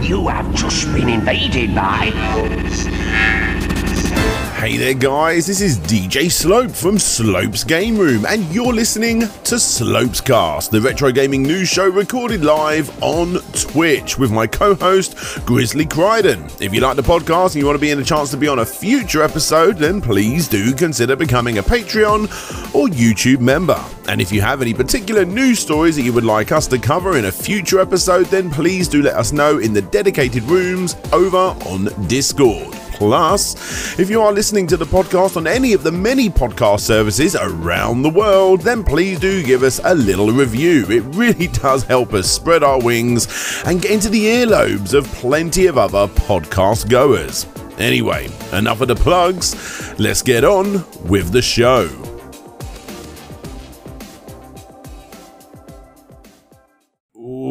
You have just been invaded by. Hey there, guys, this is DJ Slope from Slope's Game Room, and you're listening to Slope's Cast, the retro gaming news show recorded live on Twitch with my co host, Grizzly Crichton. If you like the podcast and you want to be in a chance to be on a future episode, then please do consider becoming a Patreon or YouTube member. And if you have any particular news stories that you would like us to cover in a future episode, then please do let us know in the dedicated rooms over on Discord. Plus, if you are listening to the podcast on any of the many podcast services around the world, then please do give us a little review. It really does help us spread our wings and get into the earlobes of plenty of other podcast goers. Anyway, enough of the plugs. Let's get on with the show.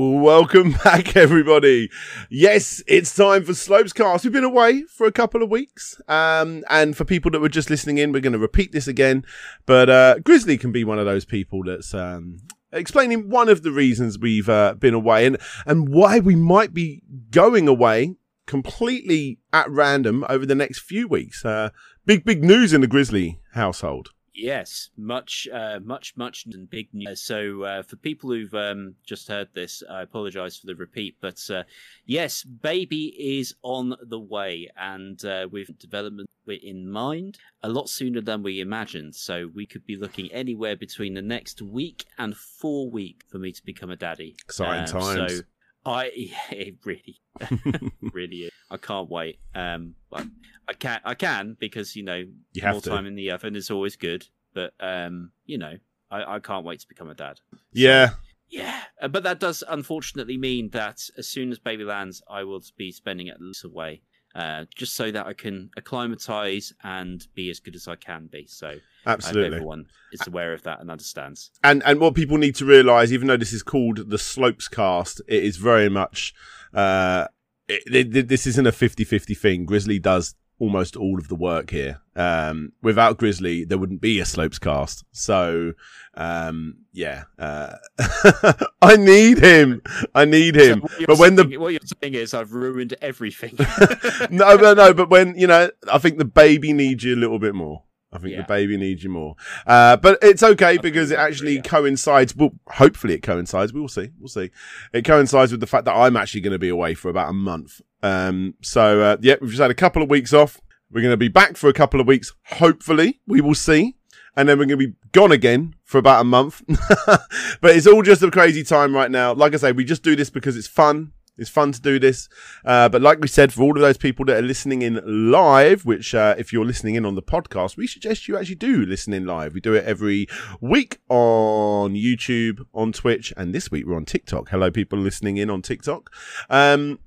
Welcome back, everybody. Yes, it's time for Slopes Cast. We've been away for a couple of weeks, um, and for people that were just listening in, we're going to repeat this again. But uh, Grizzly can be one of those people that's um, explaining one of the reasons we've uh, been away and and why we might be going away completely at random over the next few weeks. Uh, big big news in the Grizzly household. Yes, much, uh, much, much and big news. So, uh, for people who've um, just heard this, I apologise for the repeat, but uh, yes, baby is on the way, and uh, with development in mind, a lot sooner than we imagined. So, we could be looking anywhere between the next week and four weeks for me to become a daddy. Exciting Um, times. So, I it really, really is. I can't wait. Um, I, can, I can because you know You more to. time in the oven is always good. But um, you know, I, I can't wait to become a dad. Yeah, Yeah, Uh, but that does unfortunately mean that as soon as baby lands, I will be spending at least away, uh, just so that I can acclimatise and be as good as I can be. So I hope absolutely. everyone is aware of that and understands. and and what people need to realize even though this is called the slopes cast it is very much uh it, it- this isn't a 50-50 thing grizzly does almost all of the work here um without grizzly there wouldn't be a slopes cast so um yeah uh i need him i need him you're but when the what you're saying is I've ruined everything. no, no, no. But when you know, I think the baby needs you a little bit more. I think Yeah. the baby needs you more. Uh, but it's okay because it actually yeah. coincides. Well, hopefully it coincides. We'll see. We'll see. It coincides with the fact that I'm actually going to be away for about a month. Um, so uh, yeah, we've just had a couple of weeks off. We're going to be back for a couple of weeks. Hopefully, we will see. And then we're going to be gone again for about a month. but it's all just a crazy time right now. Like I say, we just do this because it's fun. It's fun to do this. Uh, but like we said, for all of those people that are listening in live, which uh, if you're listening in on the podcast, we suggest you actually do listen in live. We do it every week on YouTube, on Twitch, and this week we're on TikTok. Hello, people listening in on TikTok. Um,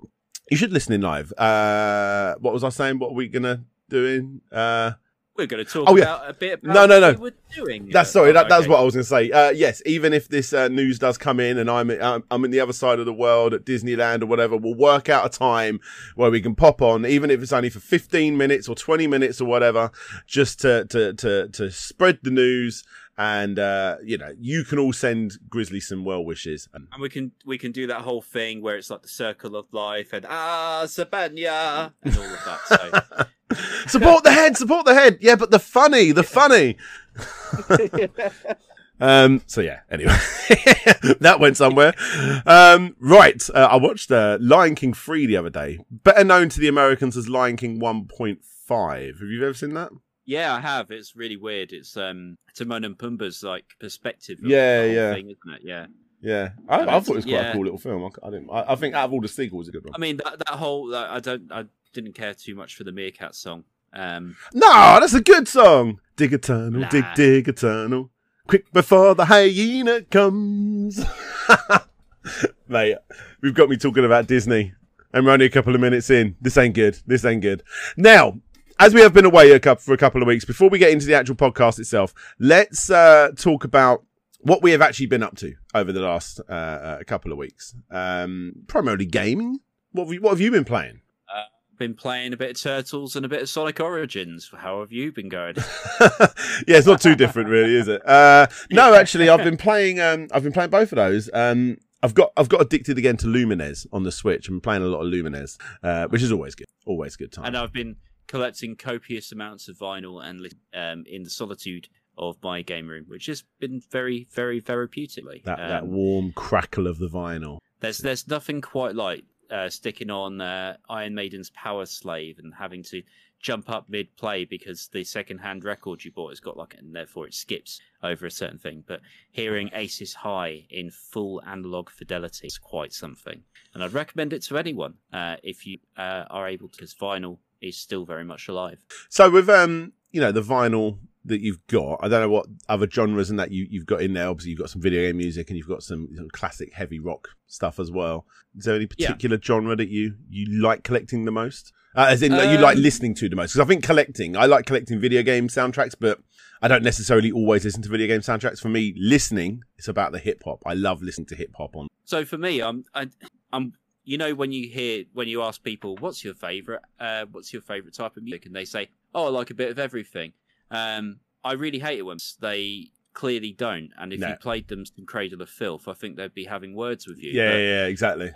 you should listen in live. Uh, what was I saying? What are we gonna do? In? Uh, We're going to talk Oh, yeah. about a bit about No, no, no. what we were doing. That's Uh, sorry. That, that's okay. what I was going to say. Uh, yes, even if this uh, news does come in, and I'm I'm I'm in the other side of the world at Disneyland or whatever, we'll work out a time where we can pop on, even if it's only for 15 minutes or 20 minutes or whatever, just to to to to spread the news. And uh, you know, you can all send Grizzly some well wishes. And And we can we can do that whole thing where it's like the circle of life and ah Sabanya and all of that. So support the head, support the head. Yeah, but the funny, the funny. Um, so yeah, anyway, that went somewhere. Um, right. Uh, I watched, uh, Lion King 3 the other day, better known to the Americans as Lion King 1.5. Have you ever seen that? Yeah, I have. It's really weird. It's um Timon and Pumbaa's like perspective. Of Yeah, yeah. Thing, isn't it? Yeah. Yeah. I, I thought it was quite Yeah. a cool little film. I, I didn't, I, I think out of all the sequels, it's a good one. I mean that that whole like, I don't I didn't care too much for the Meerkat song. Um, No, that's a good song. Dig a tunnel, dig, Nah. dig a tunnel. Quick before the hyena comes. Mate, we've got me talking about Disney. And we're only a couple of minutes in. This ain't good. This ain't good. Now, as we have been away a couple, for a couple of weeks, before we get into the actual podcast itself, let's uh, talk about what we have actually been up to over the last uh, uh, couple of weeks. Um, primarily gaming. What have, you, what have you been playing? been playing a bit of Turtles and a bit of Sonic Origins. How have you been going? yeah, it's not too different, really, is it? Uh, no, actually, I've been playing. Um, I've been playing both of those. Um, I've got I've got addicted again to Lumines on the Switch. I'm playing a lot of Lumines, uh, which is always good. Always good time. And I've been collecting copious amounts of vinyl and um, in the solitude of my game room, which has been very, very therapeutically. that um, that warm crackle of the vinyl. There's there's nothing quite like uh, sticking on uh, Iron Maiden's Power Slave and having to jump up mid play because the second hand record you bought has got like and therefore it skips over a certain thing. But hearing Aces High in full analog fidelity is quite something, and I'd recommend it to anyone uh, if you uh, are able to. Because vinyl is still very much alive. So with um, you know, the vinyl that you've got, I don't know what other genres and that you you've got in there. Obviously, you've got some video game music and you've got some, some classic heavy rock stuff as well. Is there any Yeah. particular genre that you you like collecting the most? Uh, as in, that you like Um, listening to the most? Because I think collecting, I like collecting video game soundtracks, but I don't necessarily always listen to video game soundtracks. For me, listening, it's about the hip hop. I love listening to hip hop on. So for me, I'm I, I'm you know when you hear when you ask people what's your favorite uh, what's your favorite type of music and they say oh I like a bit of everything. Um, I really hate it when they clearly don't. And if No. you played them some Cradle of Filth, I think they'd be having words with you. Yeah, But- yeah, exactly.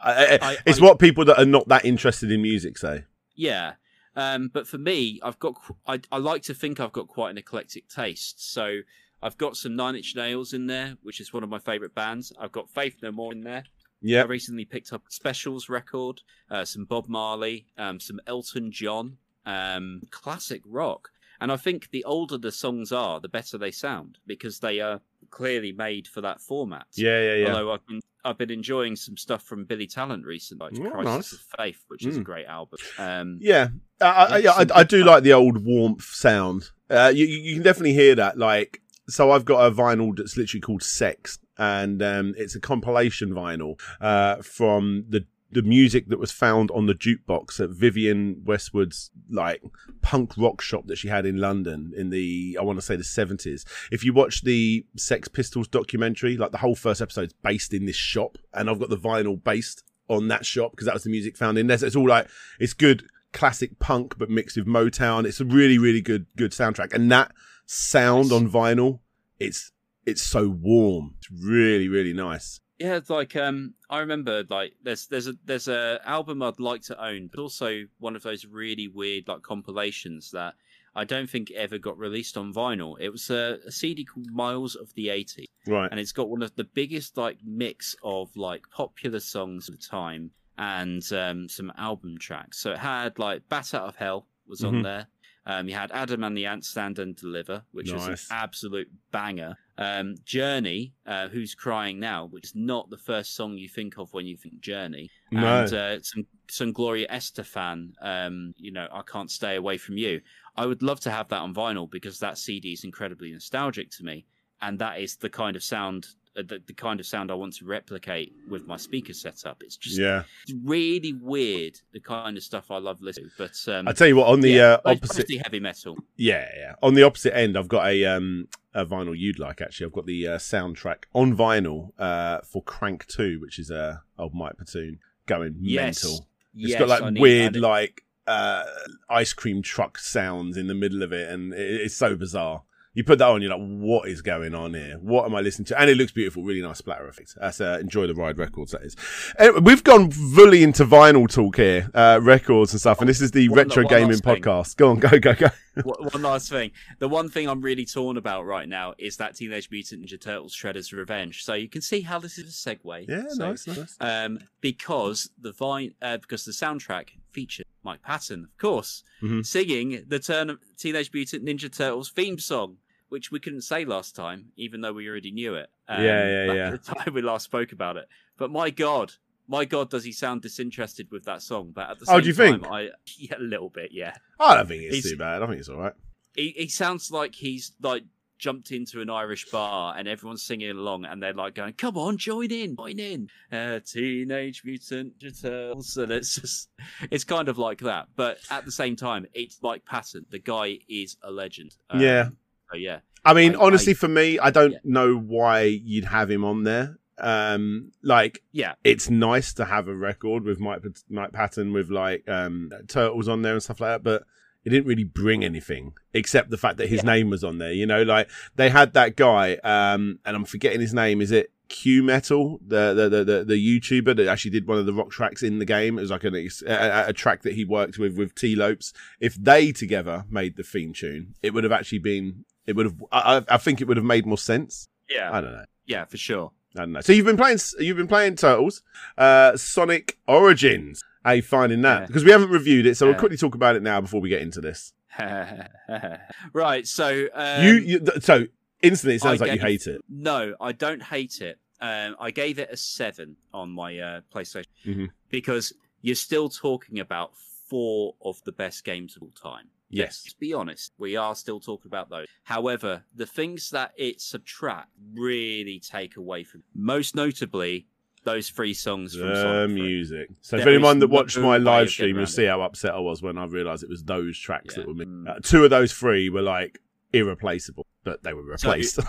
I, I, I- it's I- what people that are not that interested in music say. Yeah. Um, but for me, I've got I, I like to think I've got quite an eclectic taste. So I've got some Nine Inch Nails in there, which is one of my favourite bands. I've got Faith No More in there. I Yeah, recently picked up a Specials record, uh, some Bob Marley, um, some Elton John, um, classic rock. And I think the older the songs are, the better they sound because they are clearly made for that format. yeah, yeah, yeah. Although I've been I've been enjoying some stuff from Billy Talent recently, like Oh, Crisis nice. of Faith, which is a Mm. great album. Um, Yeah, I, I, Yeah, I, some I do like the old warmth sound. Uh, you, you can definitely hear that. Like, so I've got a vinyl that's literally called Sex, and um, it's a compilation vinyl uh, from the the music that was found on the jukebox at Vivienne Westwood's like punk rock shop that she had in London in the I want to say the seventies. If you watch the Sex Pistols documentary, like the whole first episode is based in this shop, and I've got the vinyl based on that shop because that was the music found in there. So it's all like it's good classic punk but mixed with Motown. It's a really really good good soundtrack, and that sound on vinyl, it's it's so warm. It's really really nice. Yeah, it's like um, I remember like there's there's a there's a album I'd like to own, but also one of those really weird like compilations that I don't think ever got released on vinyl. It was a, a CD called Miles of the 80s, Right. and it's got one of the biggest like mix of like popular songs of the time and um, some album tracks. So it had like Bat Out of Hell was on Mhm. there. Um, you had Adam and the Ants Stand and Deliver, which was an absolute banger. Um, Journey, uh, Who's Crying Now, which is not the first song you think of when you think Journey. No. And uh, some, some Gloria Estefan, um, you know, I Can't Stay Away From You. I would love to have that on vinyl because that CD is incredibly nostalgic to me. And that is the kind of sound. Uh, the, the kind of sound I want to replicate with my speaker setup. It's just yeah. it's really weird, the kind of stuff I love listening to. But um, I tell you what, on the yeah, uh, opposite heavy metal. Yeah, yeah. On the opposite end, I've got a um a vinyl you'd like actually. I've got the uh, soundtrack on vinyl uh for Crank Two, which is a uh, old Mike Patton going Yes. mental. It's Yes, got like weird like uh ice cream truck sounds in the middle of it, and it's so bizarre. You put that on, you're like, what is going on here? What am I listening to? And it looks beautiful, really nice splatter effect. That's uh, Enjoy the Ride Records, that is. Anyway, we've gone fully into vinyl talk here, uh, records and stuff, and this is the One- Retro one Gaming thing. Podcast. Go on, go, go, go. One one last thing. The one thing I'm really torn about right now is that Teenage Mutant Ninja Turtles Shredder's Revenge. So you can see how this is a segue. Yeah, So, nice, nice. Um, because the vine, uh, because the soundtrack featured Mike Patton, of course, Mhm. singing the turn Teenage Mutant Ninja Turtles theme song, which we couldn't say last time, even though we already knew it. Um, Yeah, yeah, back yeah. At the time we last spoke about it, but my God. My God, does he sound disinterested with that song? But at the same Oh, do you time, think? I yeah, a little bit, yeah. I don't think it's He's- too bad. I think it's all right. he, he sounds like he's like jumped into an Irish bar and everyone's singing along and they're like going, "Come on, join in, join in." Uh, Teenage Mutant Ninja Turtles, and it's just it's kind of like that. But at the same time, it's like Patton. The guy is a legend. Um, Yeah. So yeah. I mean, I- honestly, I- for me, I don't Yeah. know why you'd have him on there. Um, like, Yeah. it's nice to have a record with Mike Mike Patton with like um turtles on there and stuff like that, but it didn't really bring anything except the fact that his yeah. name was on there. You know, like they had that guy, um, and I'm forgetting his name. Is it Q Metal, the, the the the the, YouTuber that actually did one of the rock tracks in the game? It was like an, a, a track that he worked with with Tee Lopes. If they together made the theme tune, it would have actually been. It would have. I, I think it would have made more sense. Yeah, I don't know. Yeah, for sure. I don't know. So you've been playing. You've been playing Turtles, uh, Sonic Origins. How you finding that? Because we haven't reviewed it, so we'll quickly talk about it now before we get into this. right. So um, you, you, so instantly it sounds I like gave, you hate it. No, I don't hate it. Um, I gave it a seven on my uh, PlayStation mm-hmm. because you're still talking about four of the best games of all time. Yes. Let's be honest, we are still talking about those. However, the things that it subtract really take away from, most notably, those three songs from the music. So there if anyone that watched my live stream you'll see how upset I was when I realised it was those tracks yeah. that were me. Mm. Uh, two of those three were like irreplaceable, but they were replaced. So,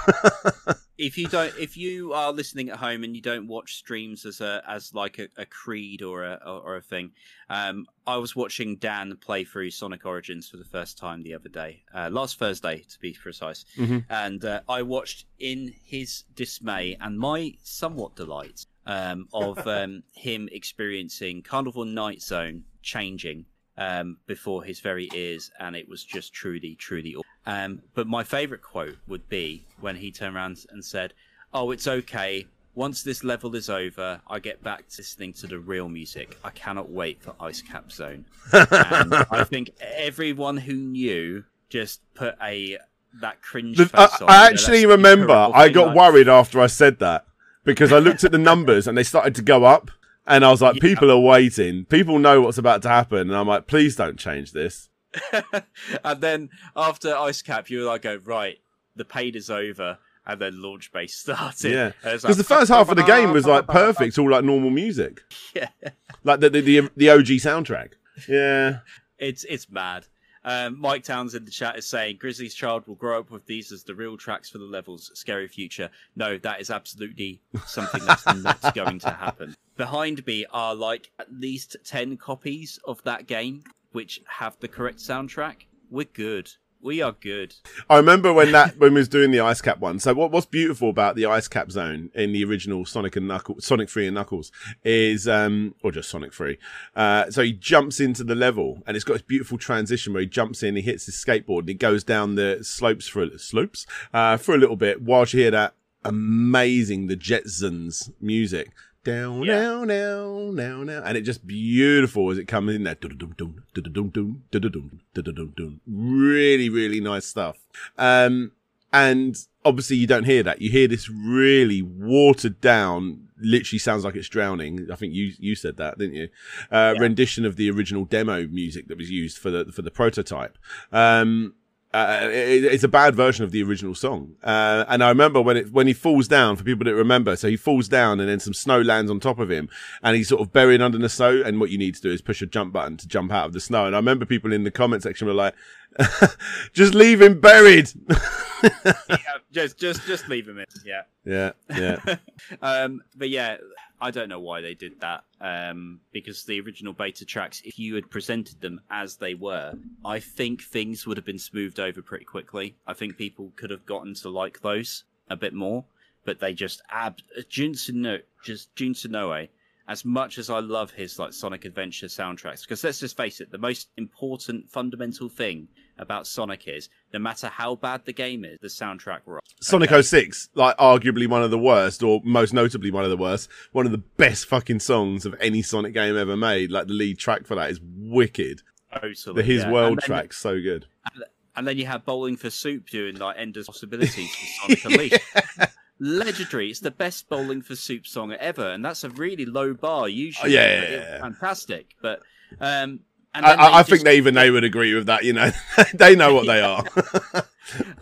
if you don't, if you are listening at home and you don't watch streams as a as like a, a creed or a or, or a thing, um, I was watching Dan play through Sonic Origins for the first time the other day, uh, last Thursday to be precise, mm-hmm. and uh, I watched in his dismay and my somewhat delight um, of um, him experiencing Carnival Night Zone changing um, before his very ears, and it was just truly, truly. Um, but my favourite quote would be when he turned around and said, "Oh, it's okay. Once this level is over, I get back to listening to the real music. I cannot wait for Ice Cap Zone." and I think everyone who knew just put a that cringe. The, I, I, actually remember I got worried after I said that because I looked at the numbers and they started to go up. And I was like, yeah. people are waiting. People know what's about to happen. And I'm like, please don't change this. and then after Ice Cap, you were like, oh, right, the paid is over. And then launch base started. Yeah, because like, the first half of the game was like perfect, all like normal music. Yeah, like the the the, the OG soundtrack. Yeah, it's it's mad. Um, Mike Towns in the chat is saying Grizzly's child will grow up with these as the real tracks for the levels. Scary future. No, that is absolutely something that's not going to happen. Behind me are like at least 10 copies of that game which have the correct soundtrack. We're good. We are good. I remember when that when we was doing the ice cap one. So what what's beautiful about the ice cap zone in the original Sonic and Knuckles, Sonic Three and Knuckles is, um, or just Sonic Three. Uh, so he jumps into the level and it's got this beautiful transition where he jumps in, he hits his skateboard, and he goes down the slopes for slopes uh, for a little bit whilst you hear that amazing the Jetsons music down, yeah. down, down, down, down, and it just beautiful as it comes in there. Really, really nice stuff. Um, and obviously you don't hear that. You hear this really watered down, literally sounds like it's drowning. I think you you said that, didn't you? Uh, yeah. rendition of the original demo music that was used for the for the prototype. Um, uh, it, it's a bad version of the original song. Uh, and I remember when it, when he falls down, for people that remember, so he falls down and then some snow lands on top of him and he's sort of buried under the snow. And what you need to do is push a jump button to jump out of the snow. And I remember people in the comment section were like, just leave him buried. yeah, just, just, just leave him in. Yeah. Yeah. Yeah. um, but yeah, I don't know why they did that. Um, because the original beta tracks, if you had presented them as they were, I think things would have been smoothed over pretty quickly. I think people could have gotten to like those a bit more, but they just ab Jun Senoue, just Jun as much as I love his like Sonic Adventure soundtracks, because let's just face it, the most important fundamental thing about Sonic is no matter how bad the game is, the soundtrack rocks. Sonic okay? 06, like arguably one of the worst, or most notably one of the worst, one of the best fucking songs of any Sonic game ever made. Like the lead track for that is wicked. Totally, the His yeah. World track, so good. And then you have Bowling for Soup doing like Endless Possibilities for Sonic Unleashed. legendary. It's the best bowling for soup song ever, and that's a really low bar usually. Oh, yeah, yeah, yeah, fantastic. But um, and I, I think they even they would agree with that. You know, they know what they are.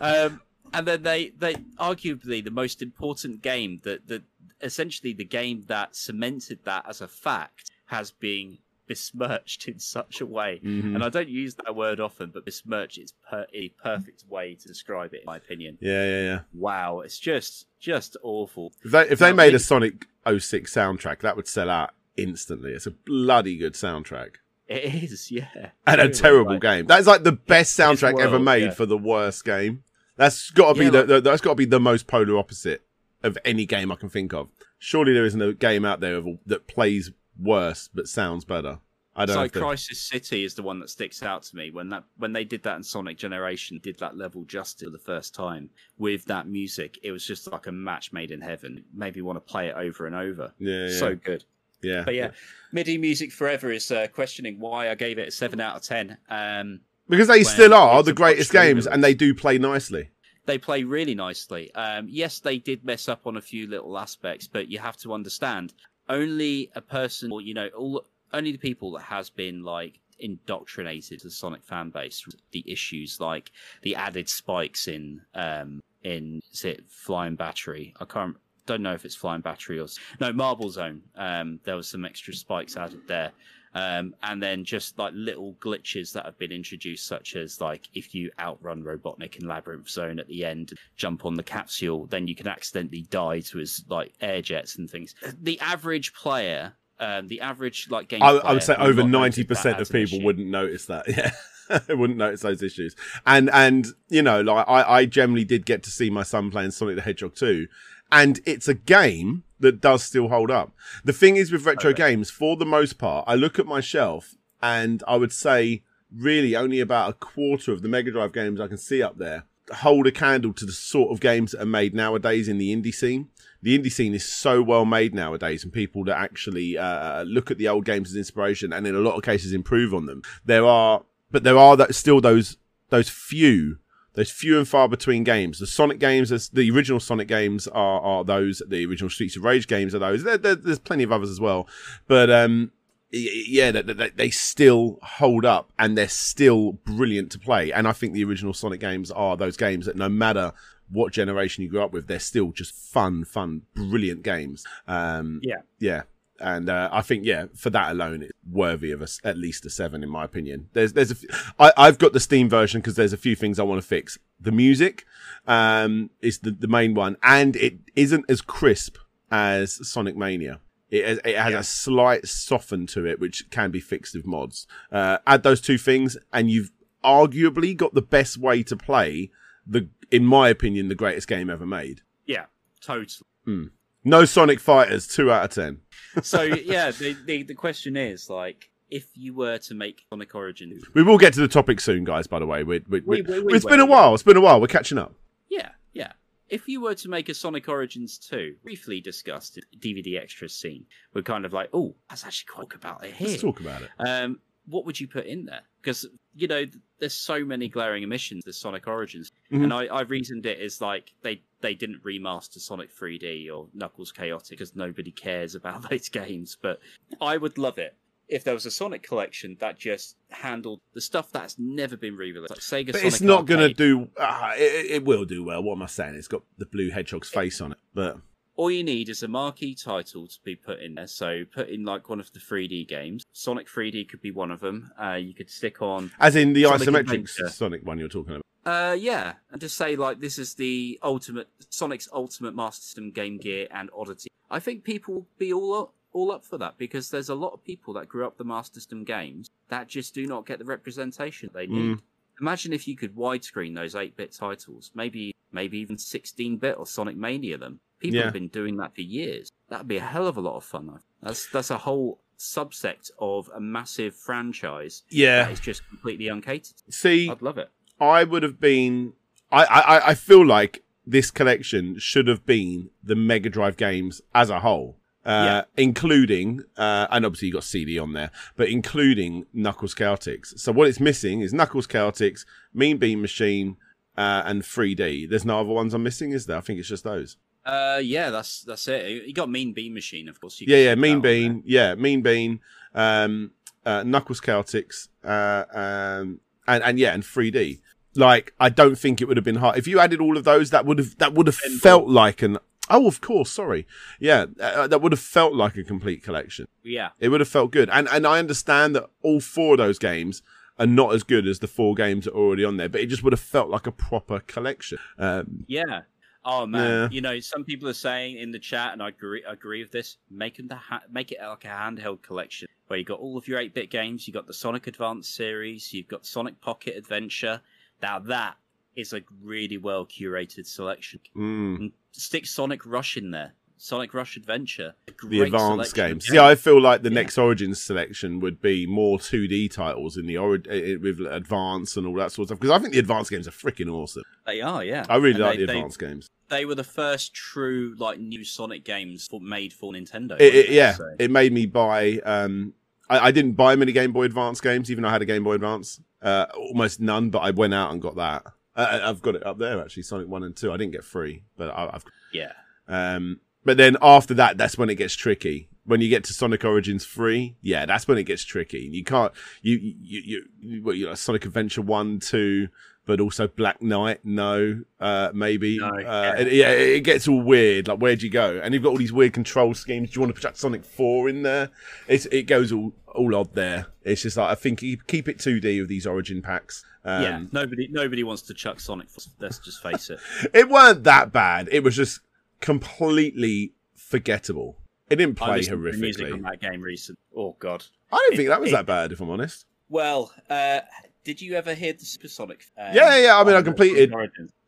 um, and then they they arguably the most important game that that essentially the game that cemented that as a fact has been besmirched in such a way. Mm-hmm. And I don't use that word often, but besmirch is per- a perfect way to describe it, in my opinion. Yeah, yeah, yeah. Wow, it's just just awful. If they, if they made a Sonic 06 soundtrack, that would sell out instantly. It's a bloody good soundtrack. It is, yeah. and a terrible like- game. That's like the best soundtrack ever made yeah. for the worst game. That's got to be Yeah, the, like- the that's got to be the most polar opposite of any game I can think of. Surely there isn't a game out there of, that plays worse but sounds better. I don't It's know. like if the- Crisis City is the one that sticks out to me when that when they did that in Sonic Generation, did that level just for the first time with that music. It was just like a match made in heaven. Made me want to play it over and over. yeah, yeah, So good. Yeah. But yeah, MIDI Music Forever is uh, questioning why I gave it a seven out of ten. Um, because they still are the greatest games, and they do play nicely. they play really nicely. Um, yes, they did mess up on a few little aspects, but you have to understand only a person, or you know, all only the people that has been like indoctrinated to the Sonic fan base, the issues like the added spikes in um in is it Flying Battery? I can't don't know if it's Flying Battery or no Marble Zone. Um, there was some extra spikes added there. Um, and then just like little glitches that have been introduced, such as like if you outrun Robotnik in Labyrinth Zone at the end, jump on the capsule, then you can accidentally die to his like air jets and things. The average player, um, the average like game, I, I would say over ninety percent of people wouldn't notice that. Yeah, wouldn't notice those issues. And and you know, like I, I generally did get to see my son playing Sonic the Hedgehog 2, and it's a game that does still hold up. The thing is with retro Okay. games, for the most part, I look at my shelf and I would say really only about a quarter of the Mega Drive games I can see up there hold a candle to the sort of games that are made nowadays in the indie scene. The indie scene is so well made nowadays, and people that actually uh, look at the old games as inspiration, and in a lot of cases improve on them. There are, but there are that still those those few, those few and far between games. The Sonic games, the original Sonic games are are those. The original Streets of Rage games are those. There, there, there's plenty of others as well, but um, yeah, they, they, they still hold up and they're still brilliant to play. And I think the original Sonic games are those games that no matter what generation you grew up with, they're still just fun, fun, brilliant games. Um, Yeah. yeah. And uh, I think, yeah, for that alone, it's worthy of a s at least a seven, in my opinion. There's, there's, a f- I, I've got the Steam version because there's a few things I want to fix. The music um, is the, the main one, and it isn't as crisp as Sonic Mania. It has, it has Yeah. a slight soften to it, which can be fixed with mods. Uh, add those two things, and you've arguably got the best way to play the, in my opinion, the greatest game ever made. Yeah, totally. No Sonic Fighters, two out of ten. So yeah, the, the the question is like, if you were to make Sonic Origins, We will get to the topic soon, guys. By the way, we we We- we- it's been a while. It's been a while. We're catching up. yeah, yeah. If you were to make a Sonic Origins 2, briefly discussed DVD extra scene, we're kind of like, oh, that's actually quite about it here. Let's talk about it. Um, what would you put in there? Because you know, there's so many glaring omissions to Sonic Origins, Mhm. and I, I reasoned it as like they they didn't remaster Sonic 3D or Knuckles Chaotix because nobody cares about those games. But I would love it if there was a Sonic collection that just handled the stuff that's never been re-released, like Sega. But Sonic it's not going to do. Uh, it, it will do well. What am I saying? It's got the blue hedgehog's face on it. But All you need is a marquee title to be put in there. So put in like one of the 3D games. Sonic 3D could be one of them. Uh, you could stick on as in the Sonic isometric Adventure. Sonic one you're talking about. Uh, yeah, and just say like this is the ultimate Sonic's ultimate Master System Game Gear and Oddity. I think people will be all up, all up for that because there's a lot of people that grew up the Master System games that just do not get the representation they need. Mm. Imagine if you could widescreen those 8-bit titles, maybe maybe even 16-bit or Sonic Mania them. People Yeah. have been doing that for years. That'd be a hell of a lot of fun. That's that's a whole subsect of a massive franchise Yeah. it's just completely uncatered. See, I'd love it. I would have been. I, I I feel like this collection should have been the Mega Drive games as a whole. Uh, including, uh, and obviously you got CD on there, but including Knuckles Chaotix. So what it's missing is Knuckles Chaotix, Mean Bean Machine, uh, and 3D. There's no other ones I'm missing, is there? I think it's just those. Uh, yeah, that's that's it. You got Mean Bean Machine, of course. Yeah, yeah, Mean Bean, yeah, Mean Bean, um, uh, Knuckles Chaotix, uh, um, and and yeah, and 3D. Like, I don't think it would have been hard if you added all of those. That would have that would have felt like an. Oh, of course. Sorry. Yeah, uh, that would have felt like a complete collection. Yeah, It would have felt good. And and I understand that all four of those games are not as good as the four games that are already on there, but it just would have felt like a proper collection. Um, yeah. Oh man, Yeah. you know some people are saying in the chat, and I agree, agree with this. Making the ha- make it like a handheld collection where you got all of your eight bit games. You got the Sonic Advance series. You've got Sonic Pocket Adventure. Now that is a really well curated selection. Mm. Stick Sonic Rush in there. Sonic Rush Adventure. The advanced games. Yeah, I feel like the Yeah. next Origins selection would be more 2D titles in the ori- eh, with advance and all that sort of stuff. Because I think the advanced games are freaking awesome. They are, yeah. I really And like they, the they- advanced games. They, were the first true like new Sonic games for, made for Nintendo. It, it- yeah, So- it made me buy. Um, I, I didn't buy many Game Boy Advance games, even though I had a Game Boy Advance. Uh, almost none, but I went out and got that. Uh, I've got it up there actually, Sonic One and Two. I didn't get free, but I, I've. yeah. Um, but then after that, that's when it gets tricky. When you get to Sonic Origins free, yeah, that's when it gets tricky. You can't you you you, you, what, you know, Sonic Adventure One, Two, but also Black Knight. No, uh, maybe. No, uh, yeah. it, yeah, it gets all weird. Like, where'd you go? And you've got all these weird control schemes. Do you want to put Sonic Four in there? It's it goes all all odd there. It's just like I think you keep it two D with these Origin packs. Um, yeah, nobody nobody wants to chuck Sonic. Let's just face it. it weren't that bad. It was just completely forgettable. It didn't play listened to the music horrifically. on that game recent. Oh god. I don't It- think that was it- that bad, if I'm honest. Well, uh, did you ever hear the Supersonic? Um, Yeah, yeah, I mean, I completed-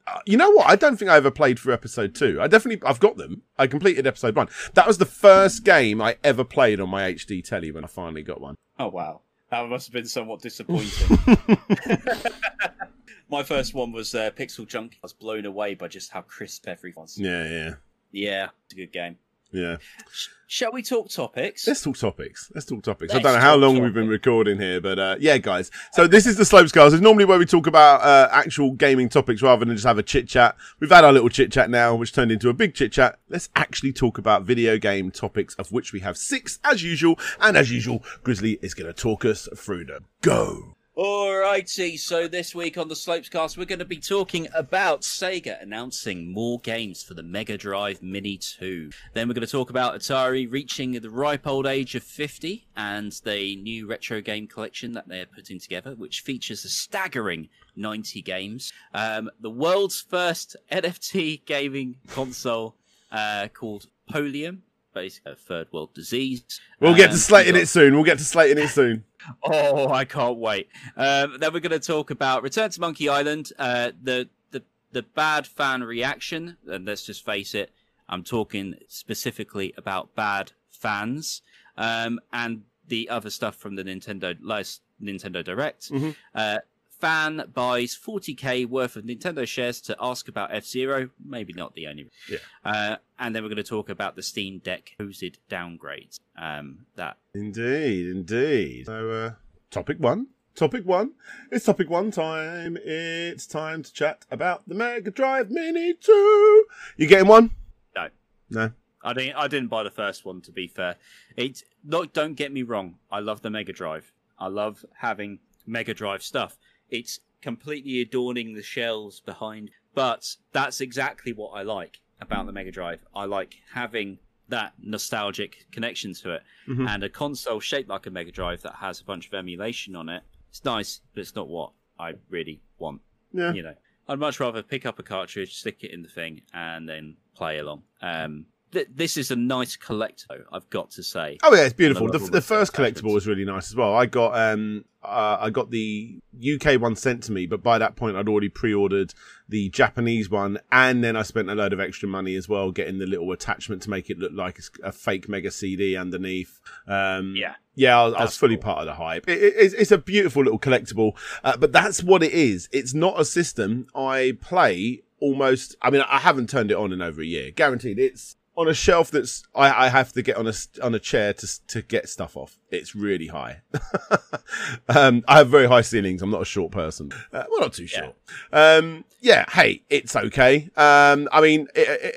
Uh, you know what? I don't think I ever played through episode two. I definitely, I've got them. I completed episode one. That was the first game I ever played on my HD telly when I finally got one. Oh wow, that must have been somewhat disappointing. My first one was uh, Pixel Junk. I was blown away by just how crisp everything was. Yeah, yeah, Yeah, it's a good game. yeah. Shall we talk topics? Let's talk topics. Let's talk topics. I Let's don't know how long we've been recording here, but uh, yeah, guys. So this is the Slopes Cast. It's normally where we talk about uh, actual gaming topics rather than just have a chit chat. We've had our little chit chat now, which turned into a big chit chat. Let's actually talk about video game topics, of which we have six as usual. And as usual, Grizzly is going to talk us through them. Go. Alrighty, so this week on the Slopescast, we're going to be talking about Sega announcing more games for the Mega Drive Mini 2. Then we're going to talk about Atari reaching the ripe old age of 50 and the new retro game collection that they're putting together, which features a staggering 90 games. Um, the world's first NFT gaming console uh, called Polium, basically a third world disease. We'll get to Um, slating got- it soon. We'll get to slating it soon. Oh, I can't wait. Um, then we're going to talk about Return to Monkey Island, uh, the the the bad fan reaction, and let's just face it, I'm talking specifically about bad fans, um, and the other stuff from the Nintendo last Nintendo Direct. Mhm. Uh, fan buys 40k worth of Nintendo shares to ask about F Zero. Maybe not the only. Yeah. Uh, and then we're going to talk about the Steam Deck hosted downgrades. Um, that Indeed, indeed. So, uh, topic one. Topic one. It's topic one time. It's time to chat about the Mega Drive Mini 2. You getting one? No. No. I didn't. I didn't buy the first one. To be fair, it's not. Don't get me wrong. I love the Mega Drive. I love having Mega Drive stuff. It's completely adorning the shelves behind. But that's exactly what I like about the Mega Drive. I like having that nostalgic connection to it, Mhm. and a console shaped like a Mega Drive that has a bunch of emulation on it. It's nice, but it's not what I really want Yeah. you know, I'd much rather pick up a cartridge, stick it in the thing, and then play along. Um, th- this is a nice collector, I've got to say. Oh yeah, it's beautiful. The, the the first collectible was really nice as well. I got um uh, I got the UK one sent to me, but by that point I'd already pre-ordered the Japanese one, and then I spent a load of extra money as well getting the little attachment to make it look like a fake Mega CD underneath. Um, Yeah. yeah, I was, I was fully cool. part of the hype. It, it- it's, it's a beautiful little collectible, uh, but that's what it is. It's not a system I play almost. I mean, I haven't turned it on in over a year, guaranteed. It's on a shelf that's I, I have to get on a on a chair to to get stuff off. It's really high. um, I have very high ceilings. I'm not a short person. Uh, well, not too Yeah. short. Um, yeah. Hey, it's okay. Um, I mean. It, it,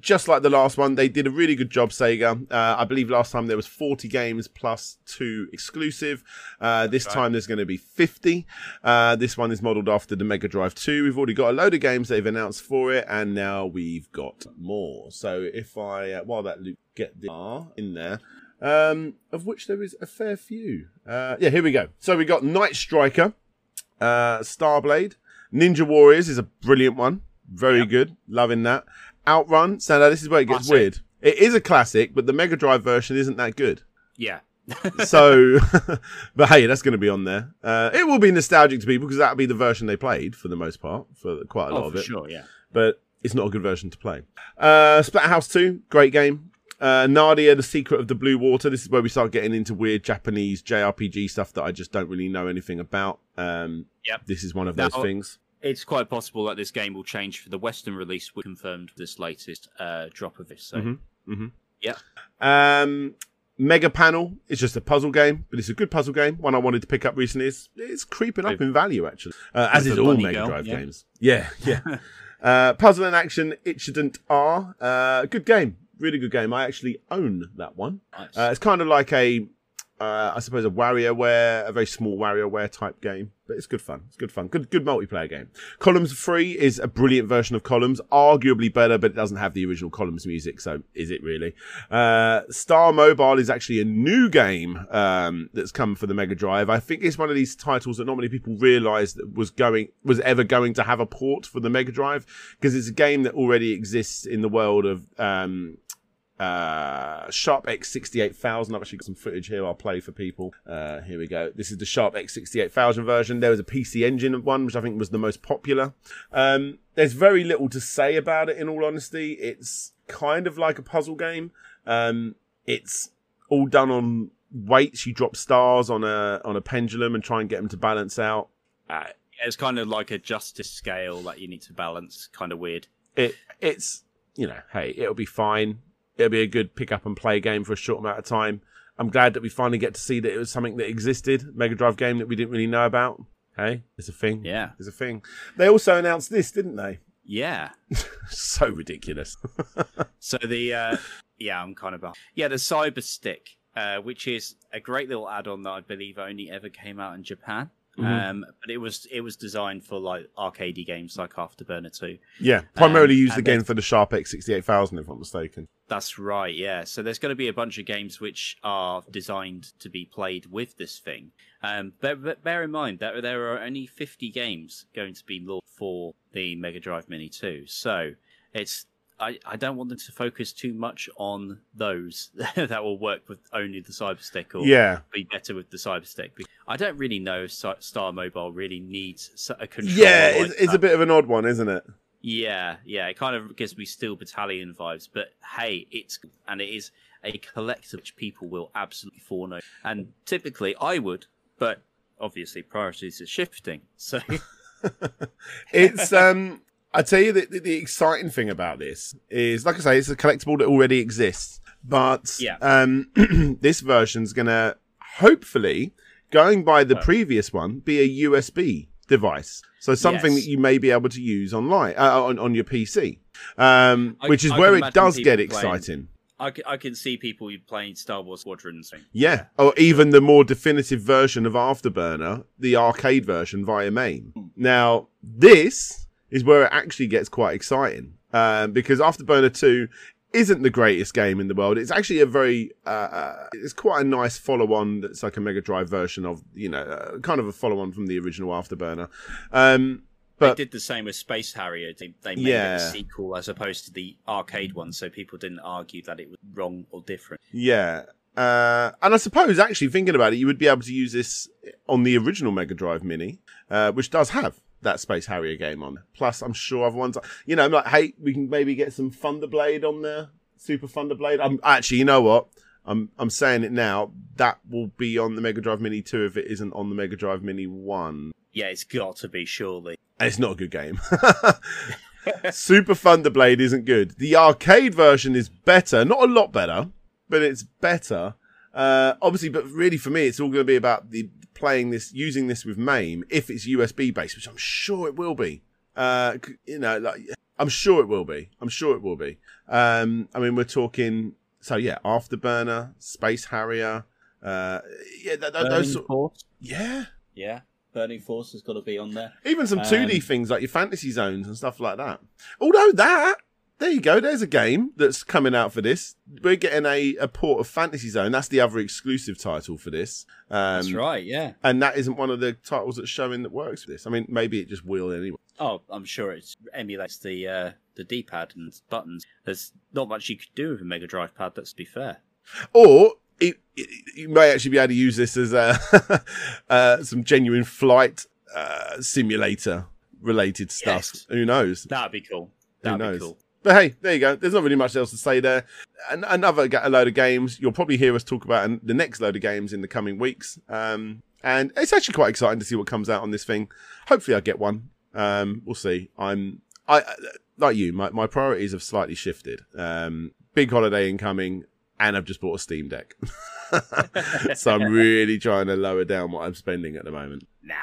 just like the last one, they did a really good job, Sega. Uh, I believe last time there was 40 games plus two exclusive. Uh, this Right. time there's going to be 50. Uh, this one is modeled after the Mega Drive 2. We've already got a load of games they've announced for it, and now we've got more. So if I, uh, while that loop get the R in there, um, of which there is a fair few. Uh, yeah, here we go. So we got Night Striker, uh, Starblade, Ninja Warriors is a brilliant one. very Yep. good. Loving that. Outrun. So now this is where it gets Classic. weird. It is a classic, but the Mega Drive version isn't that good. Yeah. So, but hey, that's going to be on there. Uh, it will be nostalgic to people because that'll be the version they played for the most part for quite a lot oh, of for it. sure. Yeah. But it's not a good version to play. Uh, Splatterhouse 2, great game. Uh, Nadia, The Secret of the Blue Water. This is where we start getting into weird Japanese JRPG stuff that I just don't really know anything about. Um, Yep. This is one of Now- those things. It's quite possible that this game will change for the Western release. We confirmed this latest uh, drop of this. So Mhm. hmm Yep. Um, Mega Panel is just a puzzle game, but it's a good puzzle game. One I wanted to pick up recently. It's, it's creeping up in value, actually, uh, as is all Mega girl, Drive yeah. games. Yeah, yeah. uh, puzzle and action, Incident R. Uh, good game. Really good game. I actually own that one. nice. Uh, it's kind of like a, uh, I suppose, a WarioWare, a very small WarioWare type game, but it's good fun. It's good fun. Good, good multiplayer game. Columns Free is a brilliant version of Columns, arguably better, but it doesn't have the original Columns music, so is it really? Uh, Star Mobile is actually a new game um, that's come for the Mega Drive. I think it's one of these titles that not many people realise that was going was ever going to have a port for the Mega Drive because it's a game that already exists in the world of um, uh, Sharp X68000. I've actually got some footage here I'll play for people. Uh, here we go. This is the Sharp X68000 version. There was a PC Engine one, which I think was the most popular. Um, there's very little to say about it, in all honesty. It's kind of like a puzzle game. Um, it's all done on weights. You drop stars on a on a pendulum and try and get them to balance out. Uh, it's kind of like a justice scale that you need to balance. Kind of weird. it it's you know hey it'll be fine it'll be a good pick up and play game for a short amount of time i'm glad that we finally get to see that it was something that existed mega drive game that we didn't really know about hey it's a thing Yeah. it's a thing they also announced this didn't they Yeah. so ridiculous So the uh, yeah, I'm kind of bummed. yeah the Cyber Stick, uh, which is a great little add-on that I believe only ever came out in Japan. Mhm. Um, but it was it was designed for like arcadey games like Afterburner 2. yeah primarily Um, used again then- for the sharp x68000 if i'm mistaken That's right, yeah. So there's going to be a bunch of games which are designed to be played with this thing. Um, but, but bear in mind that there are only 50 games going to be launched for the Mega Drive Mini 2. So it's I, I don't want them to focus too much on those that will work with only the Cyber Stick or yeah be better with the Cyber Stick. I don't really know if Star Mobile really needs a controller. yeah it's, it's a bit of an odd one isn't it Yeah, yeah, it kind of gives me Steel Battalion vibes, but hey, it's and it is a collector which people will absolutely fawn over, and typically I would, but obviously priorities are shifting. So it's um I tell you that the, exciting thing about this is like I say, it's a collectible that already exists. But Yeah. um this version's gonna hopefully, going by the Oh. previous one, be a USB device. So something Yes. that you may be able to use online uh, on, on your PC. Um, I- which is I where it does get playing- exciting. I can see people playing Star Wars Squadrons. Yeah. Or even the more definitive version of Afterburner, the arcade version via MAME. Now, this is where it actually gets quite exciting. Um, because Afterburner 2 isn't the greatest game in the world. It's actually a very, uh, uh, it's quite a nice follow on that's like a Mega Drive version of, you know, uh, kind of a follow on from the original Afterburner. Um, but they did the same with Space Harrier. They, they made Yeah. it a sequel as opposed to the arcade one, so people didn't argue that it was wrong or different. Yeah. Uh, and I suppose actually thinking about it, you would be able to use this on the original Mega Drive Mini, uh, which does have that Space Harrier game on. Plus, I'm sure other ones, you know, I'm like, hey, we can maybe get some Thunderblade on there, Super Thunderblade. I'm actually, you know what? I'm I'm saying it now. That will be on the Mega Drive Mini 2 if it isn't on the Mega Drive Mini 1. Yeah, it's got to be surely. And it's not a good game. Super Thunderblade isn't good. The arcade version is better, not a lot better, but it's better. Uh, obviously, but really for me, it's all going to be about the playing this, using this with MAME if it's USB based, which I'm sure it will be. Uh, you know, like I'm sure it will be. I'm sure it will be. Um, I mean, we're talking. So yeah, Afterburner, Space Harrier. Uh, yeah, th- th- those. Burning Sort, Force. yeah, Yeah, Burning Force has got to be on there. even some 2D Um, things like your fantasy zones and stuff like that. Although that, there you go. There's a game that's coming out for this. We're getting a, a port of Fantasy Zone. That's the other exclusive title for this. Um, That's right. Yeah. And that isn't one of the titles that's showing that works for this. I mean, maybe it just will anyway. Oh, I'm sure it emulates the uh, the D-pad and buttons. There's not much you could do with a Mega Drive pad. Let's be fair. Or it, it, you may actually be able to use this as a uh, some genuine flight uh, simulator related stuff. Yes. Who knows? That'd be cool. Who That'd knows? be cool. But hey, there you go. There's not really much else to say there. An- another a load of games. You'll probably hear us talk about the next load of games in the coming weeks. Um, and it's actually quite exciting to see what comes out on this thing. Hopefully, I get one. Um, we'll see. I'm I like you. My my priorities have slightly shifted. Um, big holiday incoming, and I've just bought a Steam Deck. so I'm really trying to lower down what I'm spending at the moment. Nah,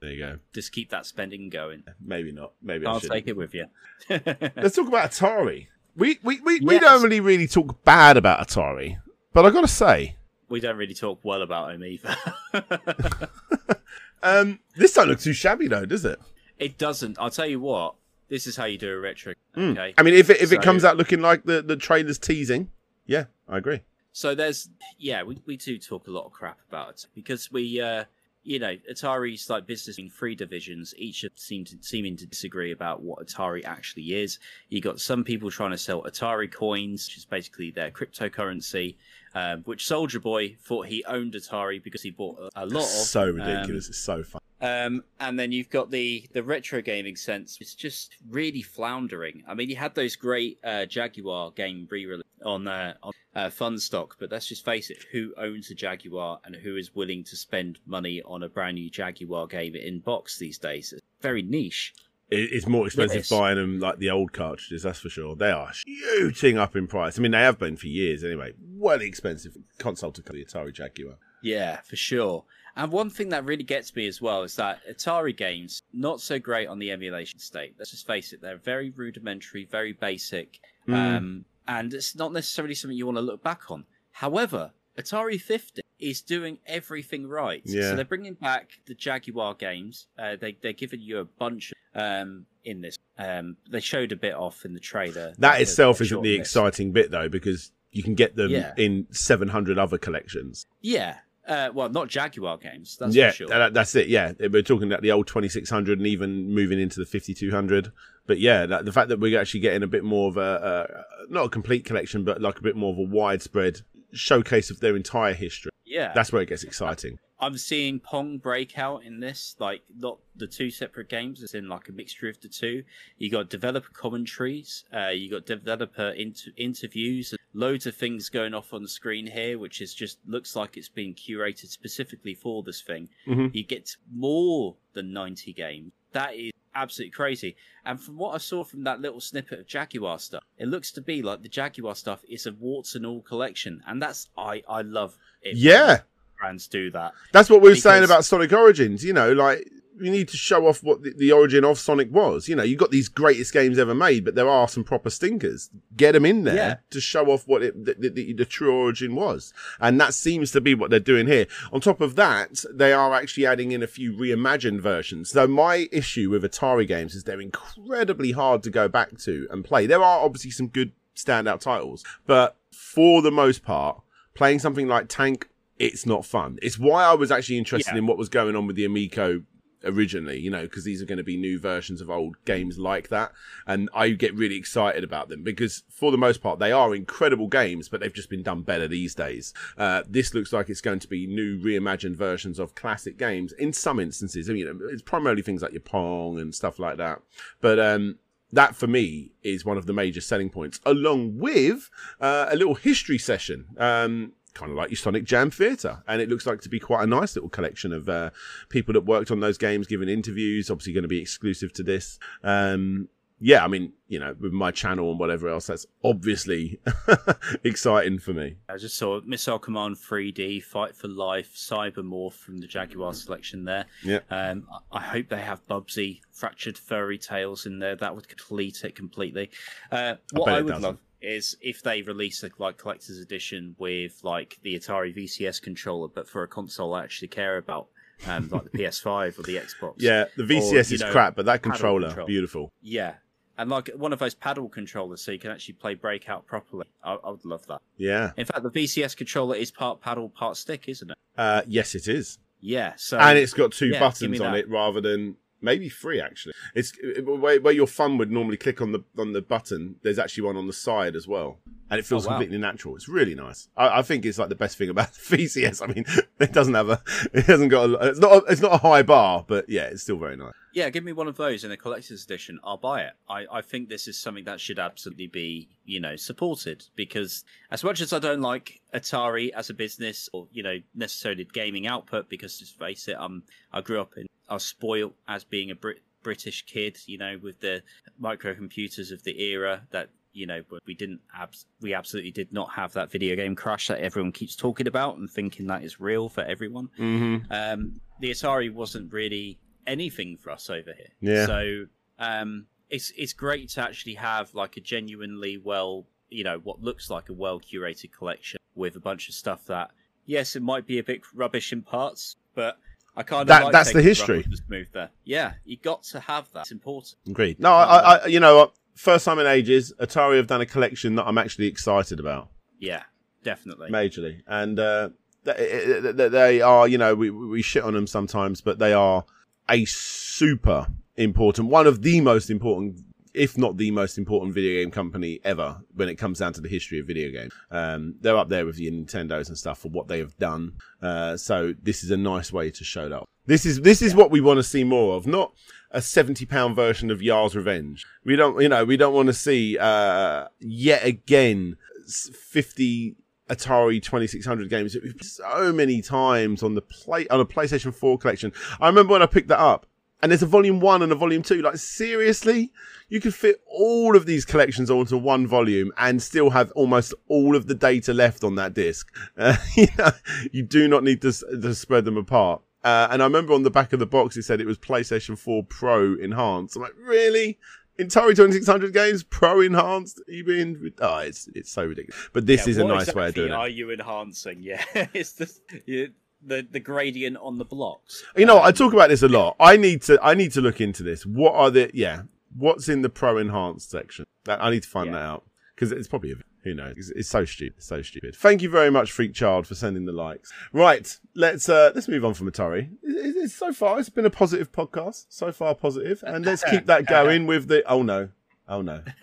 There you go. just keep that spending going. Maybe not. Maybe I I'll should. take it with you. Let's talk about Atari. We we, we, we don't really really talk bad about Atari, but I got to say, we don't really talk well about him either. um, this don't look too shabby though, does it? it doesn't. I'll tell you what. This is how you do a retro. Hmm. Okay. I mean, if it if it comes out looking like the the trailer's teasing, yeah, I agree. So there's yeah, we, we do talk a lot of crap about it because we uh you know, Atari's like business in three divisions, each of seem to seeming to disagree about what Atari actually is. You got some people trying to sell Atari coins, which is basically their cryptocurrency, um, which Soldier Boy thought he owned Atari because he bought a, a lot of. so um, ridiculous. it's so fun. Um, and then you've got the the retro gaming sense. It's just really floundering. I mean, you had those great uh, Jaguar game re on uh, on uh, Funstock, but let's just face it: who owns a Jaguar and who is willing to spend money on a brand new Jaguar game in box these days? It's very niche. It's more expensive Yes. buying them like the old cartridges. That's for sure. They are shooting up in price. I mean, they have been for years anyway. Well expensive console to the Atari Jaguar. Yeah, for sure. And one thing that really gets me as well is that Atari games not so great on the emulation state. Let's just face it; they're very rudimentary, very basic, Mm. um, and it's not necessarily something you want to look back on. However, Atari 50 is doing everything right. Yeah. So they're bringing back the Jaguar games. Uh, they they're giving you a bunch um, in this. Um, they showed a bit off in the trailer. That itself isn't the list. exciting bit though, because you can get them Yeah. in 700 other collections. Yeah. Uh, well, not Jaguar games. That's yeah, for sure. that- that's it. Yeah, we're talking about the old 2600 and even moving into the 5200. But yeah, that, the fact that we're actually getting a bit more of a, a not a complete collection, but like a bit more of a widespread showcase of their entire history. yeah. That's where it gets exciting. I'm seeing Pong breakout in this, like not the two separate games. It's in like a mixture of the two. You got developer commentaries, uh, you got developer inter- interviews, and loads of things going off on the screen here, which is just looks like it's been curated specifically for this thing. Mhm. You get more than 90 games. That is absolutely crazy. And from what I saw from that little snippet of Jaguar stuff, it looks to be like the Jaguar stuff is a warts and all collection, and that's I I love it. Yeah, brands do that. that's what we were saying about Sonic Origins. You know, like you need to show off what the, the origin of Sonic was. You know, you got these greatest games ever made, but there are some proper stinkers. Get them in there Yeah. to show off what it, the, the, the, the true origin was, and that seems to be what they're doing here. On top of that, they are actually adding in a few reimagined versions. So my issue with Atari games is they're incredibly hard to go back to and play. There are obviously some good standout titles, but for the most part, playing something like Tank it's not fun. It's why I was actually interested Yeah. in what was going on with the Amico originally, you know, because these are going to be new versions of old games like that. And I get really excited about them because, for the most part, they are incredible games, but they've just been done better these days. Uh, this looks like it's going to be new reimagined versions of classic games in some instances. I mean, it's primarily things like your Pong and stuff like that. But, um, that for me is one of the major selling points, along with uh, a little history session. Um, kind of like your Sonic Jam Theatre. And it looks like to be quite a nice little collection of uh, people that worked on those games giving interviews, obviously going to be exclusive to this. Um, yeah, I mean, you know, with my channel and whatever else, that's obviously exciting for me. I just saw Missile Command 3D, Fight for Life, Cybermorph from the Jaguar selection there. Yeah. Um, I I hope they have Bubsy, Fractured Furry Tales in there. That would complete it completely. Uh, what bet I, would doesn't. love is if they release a like collector's edition with like the Atari VCS controller, but for a console I actually care about, um, like the PS5 or the Xbox. Yeah, the VCS you is know, crap, but that controller, control. beautiful. Yeah. And like one of those paddle controllers, so you can actually play Breakout properly. I, I would love that. Yeah. In fact, the VCS controller is part paddle, part stick, isn't it? Uh, yes, it is. Yeah. So and it's got two yeah, buttons on it rather than maybe free actually. It's where, where your thumb would normally click on the on the button. There's actually one on the side as well, and it feels Oh, wow. completely natural. It's really nice. I, I think it's like the best thing about the VCS. I mean, it doesn't have a, it hasn't got, a, it's not, a, it's not a high bar, but yeah, it's still very nice. Yeah, give me one of those in a collector's edition. I'll buy it. I, I think this is something that should absolutely be, you know, supported because as much as I don't like Atari as a business or, you know, necessarily gaming output, because let's face it, um, I grew up in, I was spoiled as being a Brit- British kid, you know, with the microcomputers of the era that, you know, we didn't, abs- we absolutely did not have that video game crash that everyone keeps talking about and thinking that is real for everyone Mm-hmm. um, the Atari wasn't really anything for us over here. Yeah. So um, it's it's great to actually have like a genuinely well, you know, what looks like a well curated collection with a bunch of stuff that, yes, it might be a bit rubbish in parts, but I kind of That- like that's the history. move there. Yeah, you got to have that. It's important. Agreed. No, I, I, you know, first time in ages, Atari have done a collection that I'm actually excited about. Yeah, definitely. majorly, and uh, they, they- they are. You know, we we shit on them sometimes, but they are a super important, one of the most important, if not the most important, video game company ever when it comes down to the history of video games. Um, they're up there with the Nintendos and stuff for what they have done. Uh, so this is a nice way to show that. This is this is what we want to see more of, not a seventy pound version of Yar's Revenge. We don't, you know, we don't want to see uh, yet again fifty Atari 2600 games so many times on the play on a PlayStation 4 collection. I remember when I picked that up and there's a volume 1 and a volume 2 like seriously you could fit all of these collections onto one volume and still have almost all of the data left on that disc. Uh, you, know, you do not need to, to spread them apart. Uh, and I remember on the back of the box it said it was PlayStation 4 Pro enhanced. I'm like, really? Atari 2600 games Pro enhanced? Are you being? Oh, it's it's so ridiculous. But this Yeah, is a nice way of exactly doing it. Are you enhancing? Yeah, it's just. you, the the gradient on the blocks. You know, I Um, talk about this a lot. I need to I need to look into this. What are the yeah? What's in the pro enhanced section? That I need to find Yeah. that out because it's probably a, who knows. It's, it's so stupid, so stupid. Thank you very much, Freak Child, for sending the likes. Right, let's uh let's move on from Atari. It, it's so far it's been a positive podcast. So far positive, and let's keep that going with the. Oh no, oh no,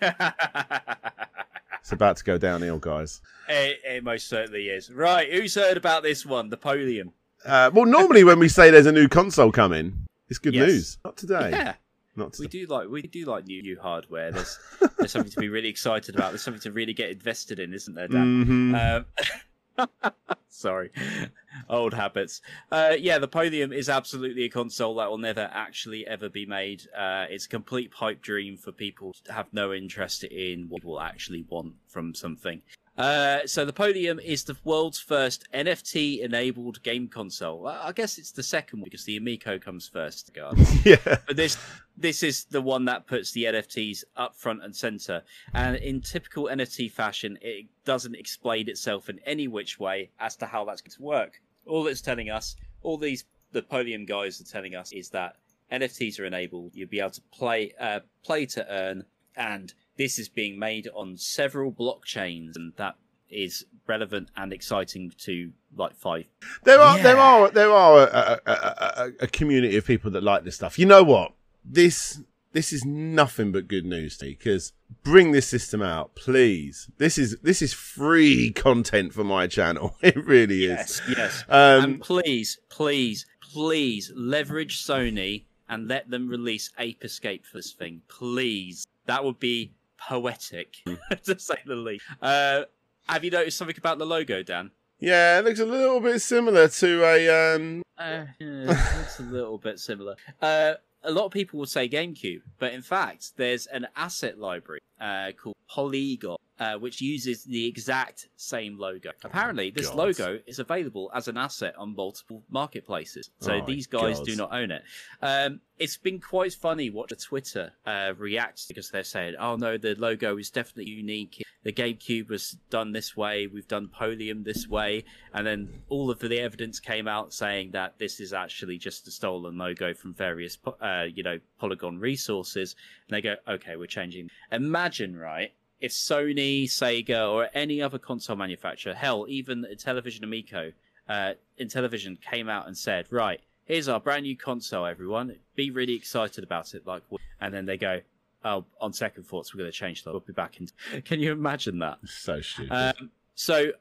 it's about to go downhill, guys. It, it most certainly is. Right, who's heard about this one? The Polium. Uh, well, normally when we say there's a new console coming, it's good Yes. news. Not today. Yeah, Not today. we do like we do like new new hardware. There's there's something to be really excited about. There's something to really get invested in, isn't there, Dan? Mhm. Um, sorry, old habits. Uh, yeah, the Polium is absolutely a console that will never actually ever be made. Uh, it's a complete pipe dream for people to have no interest in what will actually want from something. Uh, so the Polium is the world's first NFT-enabled game console. I guess it's the second one because the Amico comes first. Yeah. But this this is the one that puts the NFTs up front and center. And in typical NFT fashion, it doesn't explain itself in any which way as to how that's going to work. All it's telling us, all these the Podium guys are telling us, is that NFTs are enabled. You'll be able to play uh, play to earn, and this is being made on several blockchains, and that is relevant and exciting to like five. There are there are there are a, a, a, a, a community of people that like this stuff. You know what? This this is nothing but good news to me because bring this system out, please. This is this is free content for my channel. It really is. Yes, yes. Um, and please, please, please leverage Sony and let them release Ape Escape for this thing. Please. That would be poetic, to say the least. Uh, have you noticed something about the logo, Dan? yeah, it looks a little bit similar to a um. Uh, yeah, it's a little bit similar. Uh, a lot of people will say GameCube, but in fact, there's an asset library uh, called Polygon, uh, which uses the exact same logo. Apparently, this God. logo is available as an asset on multiple marketplaces, so Oh these guys God. do not own it. Um, it's been quite funny watching Twitter uh, react because they're saying, "Oh no, the logo is definitely unique. The GameCube was done this way. We've done Polium this way." And then all of the evidence came out saying that this is actually just a stolen logo from various, uh, you know, Polygon resources. And they go, "Okay, we're changing." Imagine, right? If Sony, Sega, or any other console manufacturer, hell, even Television Amico, uh, Intellivision came out and said, "Right, here's our brand new console, everyone. Be really excited about it. Like, and then they go, oh, on second thoughts, we're going to change that. We'll be back in. Can you imagine that? So stupid. Um, so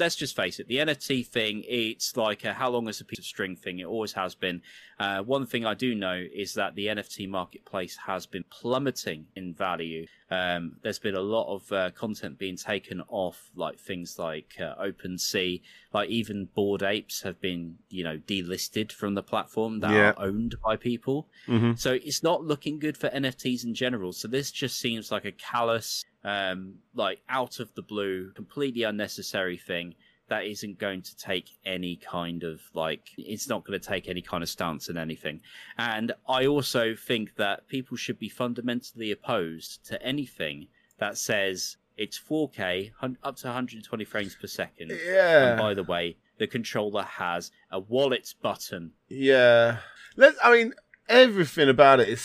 let's just face it, the NFT thing, it's like a how long is a piece of string thing. It always has been. Uh, one thing I do know is that the NFT marketplace has been plummeting in value. Um, there's been a lot of uh, content being taken off, like things like uh, OpenSea, like even Bored Apes have been, you know, delisted from the platform that Yeah. are owned by people. hmm So it's not looking good for NFTs in general. So this just seems like a callous, um, like out of the blue, completely unnecessary thing that isn't going to take any kind of like it's not going to take any kind of stance in anything. And I also think that people should be fundamentally opposed to anything that says it's 4K up to 120 frames per second. And Yeah. by the way, the controller has a wallet button. Yeah. let's I mean, everything about it is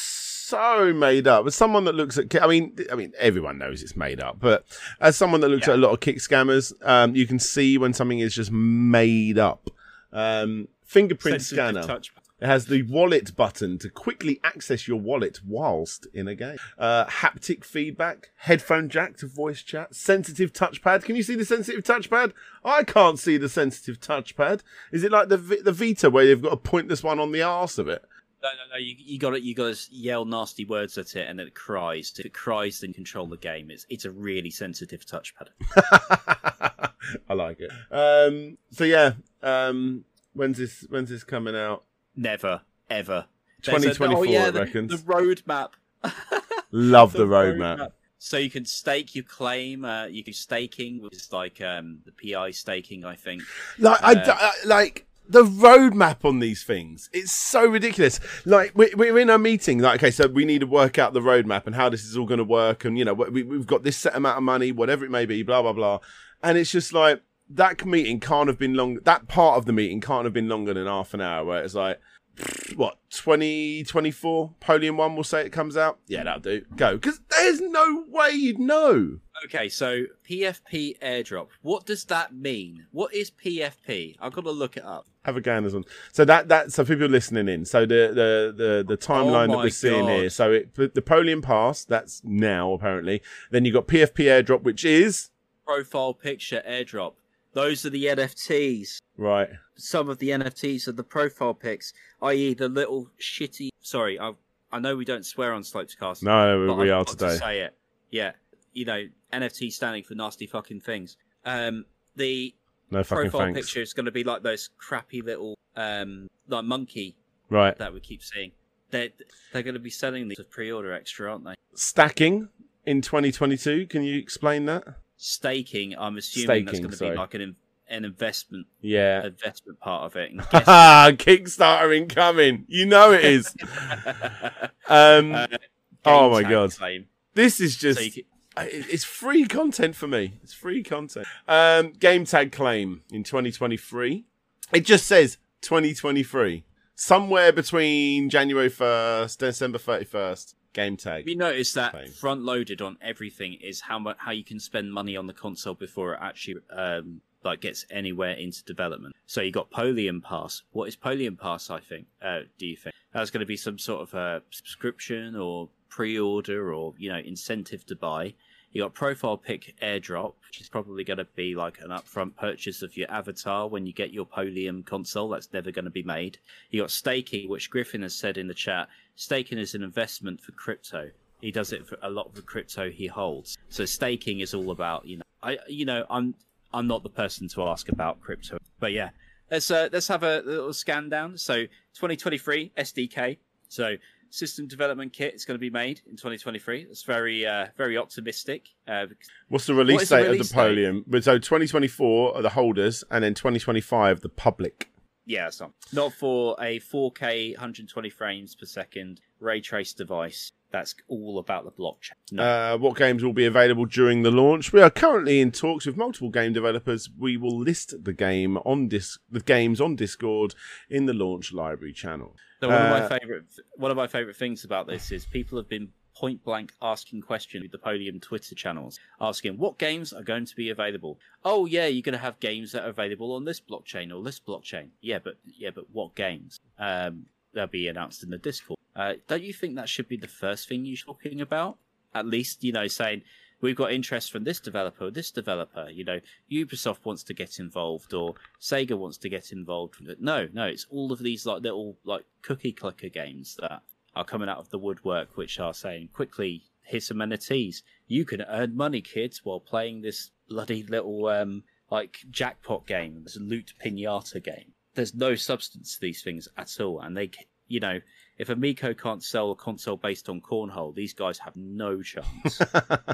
so made up. As someone that looks at, I mean, I mean, everyone knows it's made up, but as someone that looks Yeah. at a lot of kick scammers, um, you can see when something is just made up. Um, fingerprint Sensitive scanner. touch It has the wallet button to quickly access your wallet whilst in a game. Uh, haptic feedback, headphone jack to voice chat, sensitive touchpad. Can you see the sensitive touchpad? I can't see the sensitive touchpad. Is it like the the Vita where you've got to point this one on the arse of it? No, no, no. You, you got to you got to yell nasty words at it, and then it cries. If it cries, then control the game. It's it's a really sensitive touchpad. I like it. Um, so yeah, um, when's this? When's this coming out? Never, ever. 2024, oh, yeah, it the, reckons. the roadmap. Love the, roadmap. So you can stake your claim. Uh, you can staking, which is like um, the PI staking, I think. Like I, Uh, d- I- like the roadmap on these things. It's so ridiculous. Like we, we're in a meeting. Like okay, so we need to work out the roadmap and how this is all going to work. And you know, we, we've got this set amount of money, whatever it may be. Blah blah blah. And it's just like that meeting can't have been long. That part of the meeting can't have been longer than half an hour. Where it's like. What 2024 Polium one will say it comes out? Yeah, that'll do. Go because there's no way you'd know. Okay, so PFP airdrop. What does that mean? What is PFP? I've got to look it up. Have a go on this one. So that that so people listening in. So the the the, the oh timeline that Oh my we're seeing God. here. So it the Polium Pass. That's now apparently. Then you got PFP airdrop, which is Profile picture airdrop. Those are the NFTs. right. some of the NFTs are the profile pics, i.e., the little shitty. Sorry, I I know we don't swear on Slopescast. No, we I've are today. To say it, yeah. You know, NFT standing for nasty fucking things. Um, the No profile thanks. picture is going to be like those crappy little um like monkey Right. that we keep seeing. They they're going to be selling these as pre-order extra, aren't they? Stacking in 2022. Can you explain that? Staking. I'm assuming that's going to sorry. be like an in- an investment Yeah. investment part of it. Ah, Kickstarter incoming. You know it is. Um, Uh, oh my God. claim. this is just so can... it's free content for me. It's free content. Um, game tag claim in 2023. It just says 2023. Somewhere between January 1st, December 31st. Game tag. Have you noticed that front loaded on everything is how much how you can spend money on the console before it actually um like gets anywhere into development. So you got Polium Pass. What is Polium Pass? I think. Uh, do you think that's going to be some sort of a subscription or pre-order or you know incentive to buy? You got Profile Pick Airdrop, which is probably going to be like an upfront purchase of your avatar when you get your Polium console. That's never going to be made. You got Staking, which Griffin has said in the chat. Staking is an investment for crypto. He does it for a lot of the crypto he holds. So staking is all about you know I you know I'm I'm not the person to ask about crypto, but yeah. Let's uh, let's have a little scan down. So 2023 SDK. So system development kit is going to be made in 2023. It's very uh, very optimistic. Uh, What's the release What is the date release of the Polium? But So 2024 are the holders, and then 2025 the public. yeah, it's not not for a 4K 120 frames per second ray trace device. That's all about the blockchain. No. Uh, what games will be available during the launch? We are currently in talks with multiple game developers. We will list the game on dis- the games on Discord in the launch library channel. So one of Uh, my favorite one of my favorite things about this is people have been point blank asking questions with the Polium Twitter channels, asking what games are going to be available. Oh yeah, you're going to have games that are available on this blockchain or this blockchain. Yeah, but yeah, but what games? Um, they'll be announced in the Discord. Uh, don't you think that should be the first thing you're talking about? At least you know saying we've got interest from this developer, this developer. You know, Ubisoft wants to get involved, or Sega wants to get involved. No, no, it's all of these like little like cookie clicker games that are coming out of the woodwork, which are saying quickly, here's some NFTs. You can earn money, kids, while playing this bloody little um like jackpot game, this loot pinata game. There's no substance to these things at all, and they, you know, if Amico can't sell a console based on cornhole, these guys have no chance.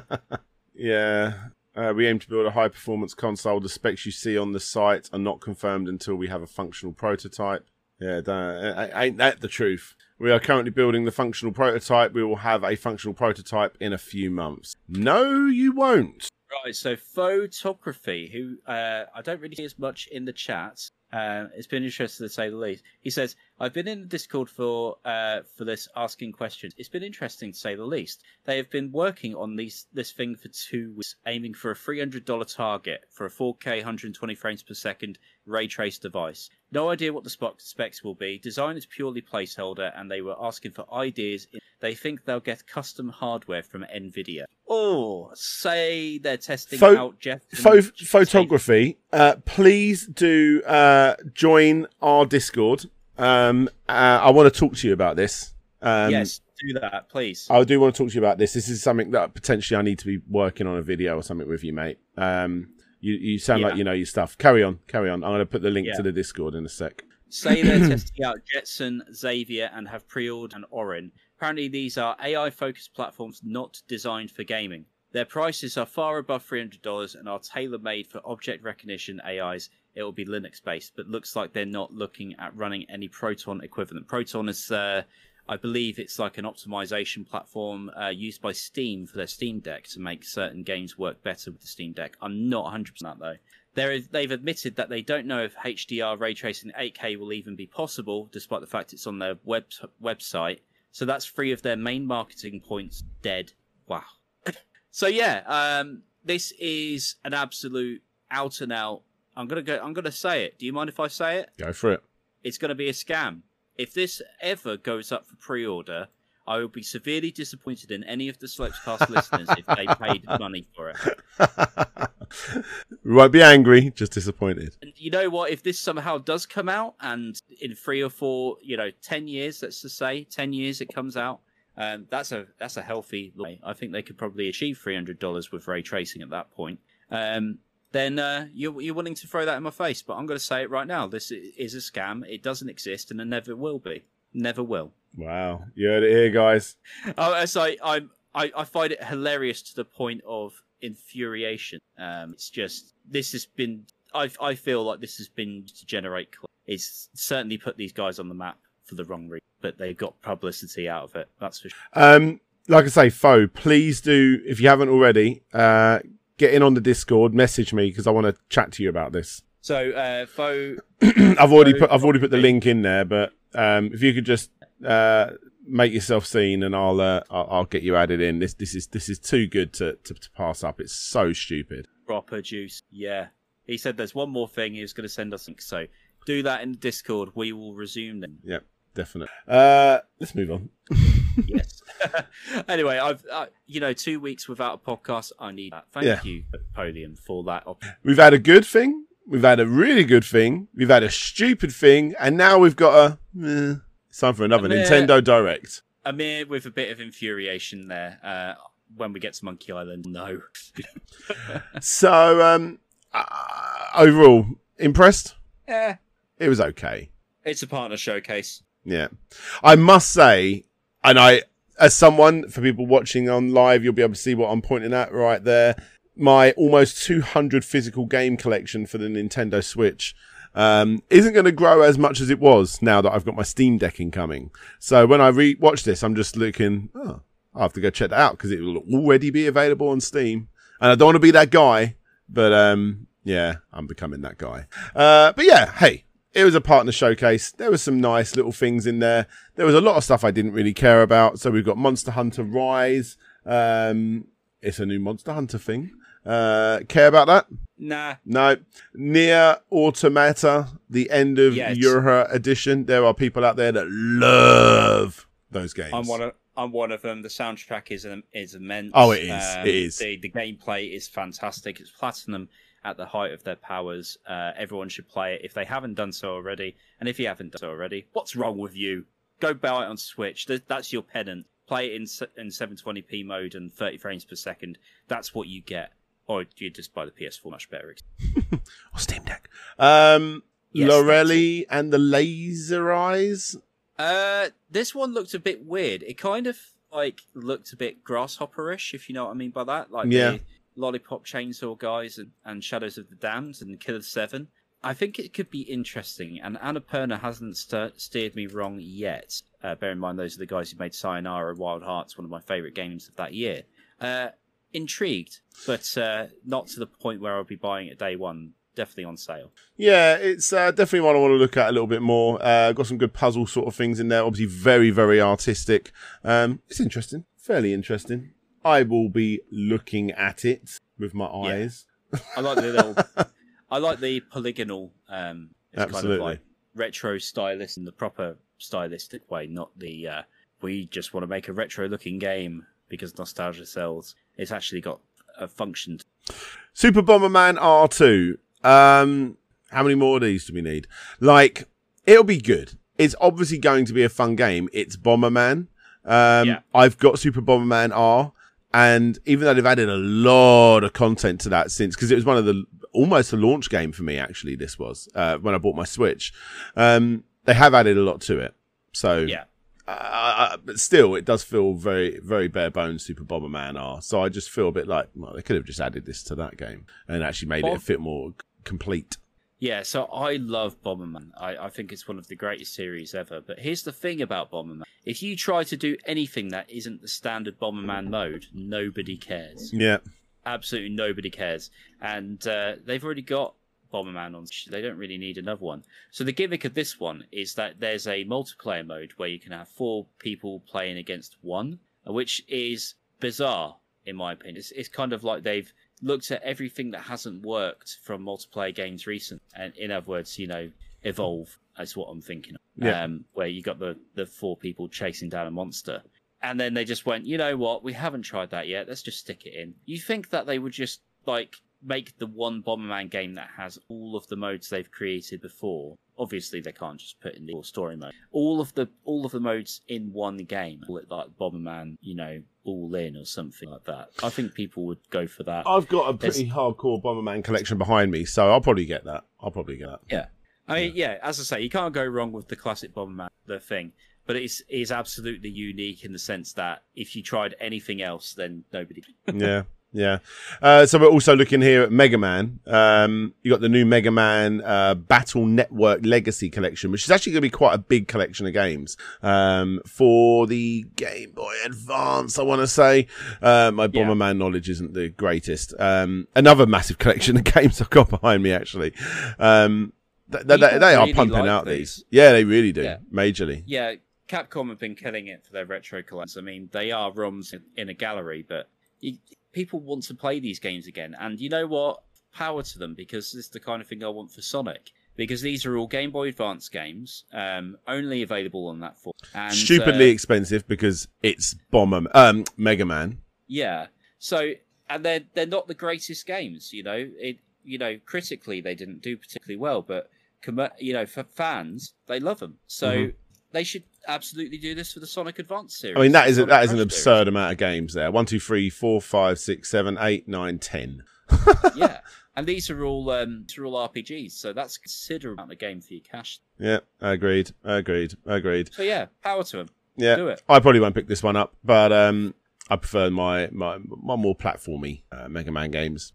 yeah. Uh, we aim to build a high performance console. The specs you see on the site are not confirmed until we have a functional prototype. Yeah, ain't that the truth? We are currently building the functional prototype. We will have a functional prototype in a few months. No, you won't. Right, so photography, who uh, I don't really see as much in the chat. Uh, it's been interesting to say the least. He says, "I've been in the Discord for uh, for this asking questions. It's been interesting to say the least. They have been working on these this thing for two weeks, aiming for a three hundred dollar target for a 4K 120 frames per second ray trace device. No idea what the specs will be. Design is purely placeholder, and they were asking for ideas. They think they'll get custom hardware from Nvidia. Oh, say they're testing Pho- out Jeff. Pho- photography. Uh, please do uh, join our Discord. Um, uh, I want to talk to you about this. Um, yes, do that, please. I do want to talk to you about this. This is something that potentially I need to be working on a video or something with you, mate. Um, you you sound yeah. like you know your stuff. Carry on, carry on. I'm going to put the link yeah. to the Discord in a sec. Say they're testing out Jetson, Xavier, and have pre-ordered an Orin. Apparently, these are AI-focused platforms not designed for gaming. Their prices are far above $300 and are tailor-made for object recognition AIs. It will be Linux-based, but looks like they're not looking at running any Proton equivalent. Proton is uh, I believe it's like an optimization platform uh, used by Steam for their Steam Deck to make certain games work better with the Steam Deck. I'm not 100% that though. Is, they've admitted that they don't know if HDR ray tracing 8K will even be possible, despite the fact it's on their web website. So that's three of their main marketing points dead. Wow. so yeah, um, this is an absolute out and out. I'm gonna go. I'm gonna say it. Do you mind if I say it? Go for it. It's gonna be a scam if this ever goes up for pre-order, I will be severely disappointed in any of the Slopescast listeners if they paid money for it. we won't be angry, just disappointed. And you know what? If this somehow does come out, and in three or four, you know, ten years, let's just say, ten years, it comes out. Um, that's a that's a healthy. I think they could probably achieve three hundred dollars with ray tracing at that point. Um, then uh, you're, you're willing to throw that in my face. But I'm going to say it right now. This is a scam. It doesn't exist, and it never will be. Never will. Wow, you heard it here, guys. Oh, so I, I, I, find it hilarious to the point of infuriation. Um, it's just this has been. I, I feel like this has been to generate. It's certainly put these guys on the map for the wrong reason, but they got publicity out of it. That's for sure. Um, like I say, Foe, please do if you haven't already. Uh, get in on the Discord, message me because I want to chat to you about this. So, uh, Fo, I've already put I've already put the link in there, but um, if you could just uh, make yourself seen, and I'll, uh, I'll, I'll get you added in. This this is this is too good to, to, to pass up. It's so stupid. Proper juice. Yeah, he said there's one more thing he was going to send us. So do that in the Discord. We will resume then. Yep, definitely. Uh, let's move on. yes. anyway, I've uh, you know two weeks without a podcast. I need that. Thank yeah. you, Polium, for that. Op- we've had a good thing. We've had a really good thing. We've had a stupid thing, and now we've got a. Eh, it's time for another Amir, Nintendo Direct. Amir with a bit of infuriation there. Uh, when we get to Monkey Island, no. so, um, uh, overall, impressed? Yeah, it was okay. It's a partner showcase. Yeah, I must say, and I, as someone for people watching on live, you'll be able to see what I'm pointing at right there. My almost 200 physical game collection for the Nintendo Switch um, isn't going to grow as much as it was now that I've got my Steam Deck incoming. So when I re-watch this, I'm just looking. Oh, I have to go check that out because it will already be available on Steam. And I don't want to be that guy, but um, yeah, I'm becoming that guy. Uh, but yeah, hey, it was a partner showcase. There was some nice little things in there. There was a lot of stuff I didn't really care about. So we've got Monster Hunter Rise. Um, it's a new Monster Hunter thing. Uh, care about that? Nah. No. NieR Automata, the end of. YoRHa edition. There are people out there that love those games. I'm one of I'm one of them. The soundtrack is um, is immense. Oh, it is. It is. The the gameplay is fantastic. It's platinum at the height of their powers. Uh, everyone should play it if they haven't done so already. And if you haven't done so already, what's wrong with you? Go buy it on Switch. That's your penance. Play it in in 720p mode and 30 frames per second. That's what you get. Or you just buy the PS4 much better. Or Steam Deck. Um, Yes, Lorelei and the Laser Eyes. Uh, this one looked a bit weird. It kind of like looked a bit grasshopperish, if you know what I mean by that. Like Yeah. the lollipop chainsaw guys and, and Shadows of the Damned and Killer Seven. I think it could be interesting, and Annapurna hasn't st- steered me wrong yet. Uh, bear in mind, those are the guys who made Sayonara Wild Hearts, one of my favourite games of that year. Uh, intrigued, but uh, not to the point where I'll be buying it day one. Definitely on sale. Yeah, it's uh, definitely one I want to look at a little bit more. Uh, got some good puzzle sort of things in there. Obviously, very, very artistic. Um, it's interesting, fairly interesting. I will be looking at it with my eyes. I like the little. I like the polygonal. Um, it's kind of Absolutely. like retro stylist in the proper stylistic way, not the. Uh, we just want to make a retro-looking game because nostalgia sells. It's actually got a function. Super Bomberman R2. Um, how many more of these do we need? Like, it'll be good. It's obviously going to be a fun game. It's Bomberman. Um, Yeah. I've got Super Bomberman R, and even though they've added a lot of content to that since, because it was one of the almost a launch game for me. Actually, this was uh, when I bought my Switch. Um, they have added a lot to it. So Yeah, uh, but still, it does feel very, very bare bones. Super Bomberman R. So I just feel a bit like, well, they could have just added this to that game and actually made it a bit more complete. Yeah. So I love Bomberman. I, I think it's one of the greatest series ever. But here's the thing about Bomberman: if you try to do anything that isn't the standard Bomberman mode, nobody cares. Yeah, absolutely nobody cares. And uh, they've already got Bomberman on. They don't really need another one. So the gimmick of this one is that there's a multiplayer mode where you can have four people playing against one, which is bizarre in my opinion. It's, it's kind of like they've looked at everything that hasn't worked from multiplayer games recent, and in other words, you know, evolve. That's what I'm thinking. Of. Yeah. Um, where you got the the four people chasing down a monster. And then they just went, you know what? We haven't tried that yet. Let's just stick it in. You think that they would just like make the one Bomberman game that has all of the modes they've created before? Obviously, they can't just put in the story mode. All of the all of the modes in one game, call like Bomberman, you know, all in or something like that. I think people would go for that. I've got a pretty hardcore Bomberman collection behind me, so I'll probably get that. I'll probably get that. Yeah. I mean, yeah, as I say, you can't go wrong with the classic Bomberman, the thing. But it's is absolutely unique in the sense that if you tried anything else, then nobody. yeah, yeah. Uh, so we're also looking here at Mega Man. Um, you got the new Mega Man uh, Battle Network Legacy Collection, which is actually going to be quite a big collection of games um, for the Game Boy Advance. I want to say uh, my Yeah. Bomberman knowledge isn't the greatest. Um, another massive collection of games I've got behind me actually. Um, th- th- they, are really pumping like out these. these. Yeah, they really do. Yeah. Majorly. Yeah, Capcom have been killing it for their retro collections. I mean, they are ROMs in- in a gallery, but you, people want to play these games again. And you know what? Power to them because this is the kind of thing I want for Sonic. Because these are all Game Boy Advance games, um, only available on that form. And, Stupidly uh, expensive because it's Bomber um, Mega Man. Yeah. So and they're they're not the greatest games, you know. It you know critically they didn't do particularly well, but you know for fans they love them. So Mhm. they should absolutely do this for the Sonic Advance series. I mean, that is a, that is an Crash absurd amount of games there. One, two, three, four, five, six, seven, eight, nine, ten. yeah. And these are all um, these are all RPGs, so that's a considerable amount of game for your cash. Yeah, agreed, agreed, agreed. So yeah, power to them. Yeah, Do it. I probably won't pick this one up, but um, I prefer my my, my more platformy uh, Mega Man games.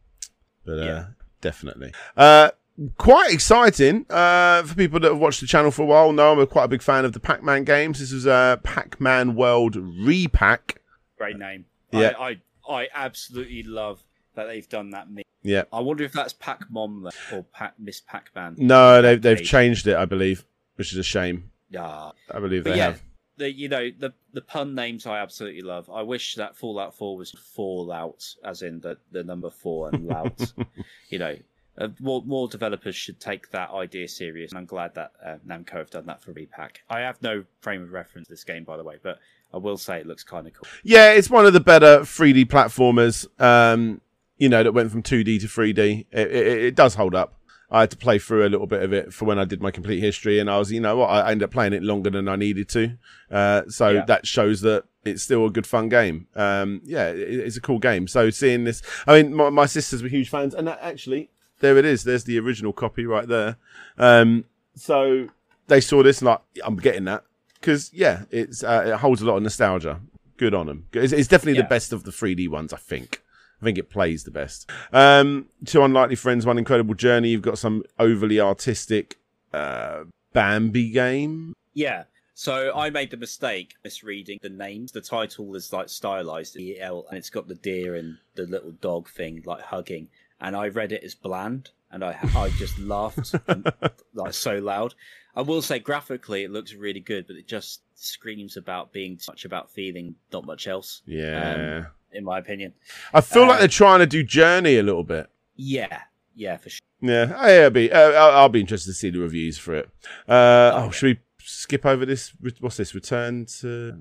But uh, Yeah. definitely, uh, quite exciting uh, for people that have watched the channel for a while. Know I'm a quite a big fan of the Pac-Man games. This is a Pac-Man World Re-Pac. Great name. Yeah. I, I I absolutely love that they've done that. Yeah. I wonder if that's Pac Mom or Pac Miss Pac Man. No, they've they've changed it, I believe, which is a shame. Yeah. I believe But they yeah, have. the you know the the pun names I absolutely love. I wish that Fallout Four was Fallout, as in the the number four and lout. you know, uh, more more developers should take that idea serious, and I'm glad that uh, Namco have done that for Re-Pac. I have no frame of reference to this game, by the way, but I will say it looks kind of cool. Yeah, it's one of the better 3D platformers. Um, you know, that went from 2D to 3D. It, it, it does hold up. I had to play through a little bit of it for when I did my complete history, and I was, you know, what, I ended up playing it longer than I needed to. Uh, so Yeah. that shows that it's still a good fun game. Um, yeah, it, it's a cool game. So seeing this, I mean, my, my sisters were huge fans, and that actually, there it is. There's the original copy right there. Um, so they saw this, and like, I'm getting that because yeah, it's uh, it holds a lot of nostalgia. Good on them. It's, it's definitely Yeah. the best of the 3D ones, I think. I think it plays the best. Um, two unlikely friends, one incredible journey. You've got some overly artistic uh, Bambi game. Yeah. So I made the mistake misreading the names. The title is like stylized EL, and it's got the deer and the little dog thing like hugging. And I read it as bland, and I I just laughed like so loud. I will say graphically it looks really good, but it just screams about being too much about feeling, not much else. Yeah, in my opinion. I feel like uh, they're trying to do Journey a little bit. Yeah, yeah, for sure. Yeah, oh, yeah, I'll be. Uh, I'll, I'll be interested to see the reviews for it. Uh, oh, should we skip over this? What's this? Return to.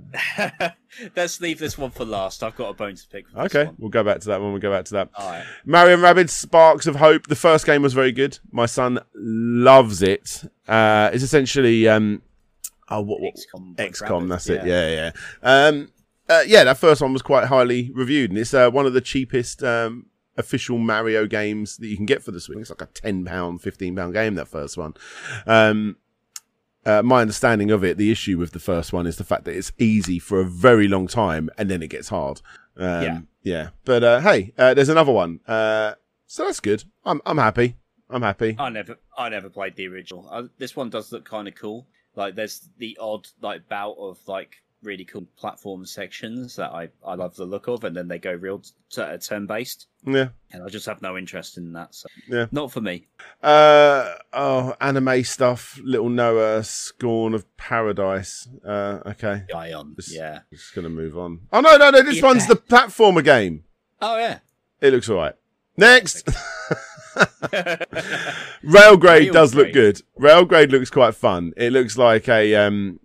Let's leave this one for last. I've got a bone to pick. Okay, one. we'll go back to that when We'll go back to that. All right. Mario and Rabbids Sparks of Hope. The first game was very good. My son loves it. Uh, it's essentially um, oh, what, what, XCOM. XCOM. That's it. Yeah, yeah. Um, uh, yeah, that first one was quite highly reviewed, and it's uh, one of the cheapest um, official Mario games that you can get for the Switch. It's like a ten pound, fifteen pound game. That first one. Um, uh, my understanding of it, the issue with the first one is the fact that it's easy for a very long time, and then it gets hard. Um, Yeah. yeah. But uh, hey, uh, there's another one. Uh, so that's good. I'm I'm happy. I'm happy. I never, I never played the original. Uh, this one does look kind of cool. Like, there's the odd like bout of like really cool platform sections that I I love the look of, and then they go real t- uh, turn based, Yeah. and I just have no interest in that. So Yeah. not for me. Uh oh, anime stuff. Little Noah, Scion of Paradise. Uh, okay. Ion, yeah. Just gonna move on. Oh no, no, no! This Yeah. one's the platformer game. Oh yeah. It looks alright. Next, Railgrade does look good. Railgrade looks quite fun. It looks like a um,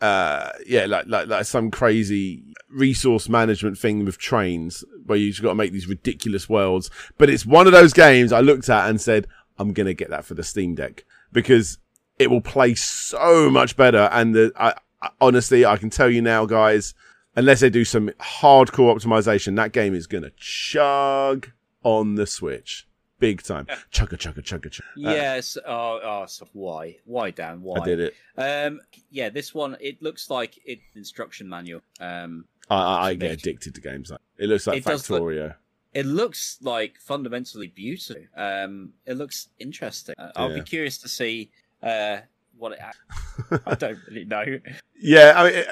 uh, yeah, like like like some crazy resource management thing with trains where you've got to make these ridiculous worlds. But it's one of those games I looked at and said, I'm gonna get that for the Steam Deck because it will play so much better. And the, I, I, honestly, I can tell you now, guys, unless they do some hardcore optimization, that game is gonna chug on the Switch. Big time. Chugga chugga chugga chugga. yes. Oh, oh. So why? Why, Dan? Why? I did it. Um. Yeah. This one. It looks like it instruction manual. Um. I, I, I get addicted to games like it looks like It look- Factorio. It looks like fundamentally beautiful. Um, it looks interesting. Uh, I'll Yeah. be curious to see uh, what it. I don't really know. Yeah, I mean,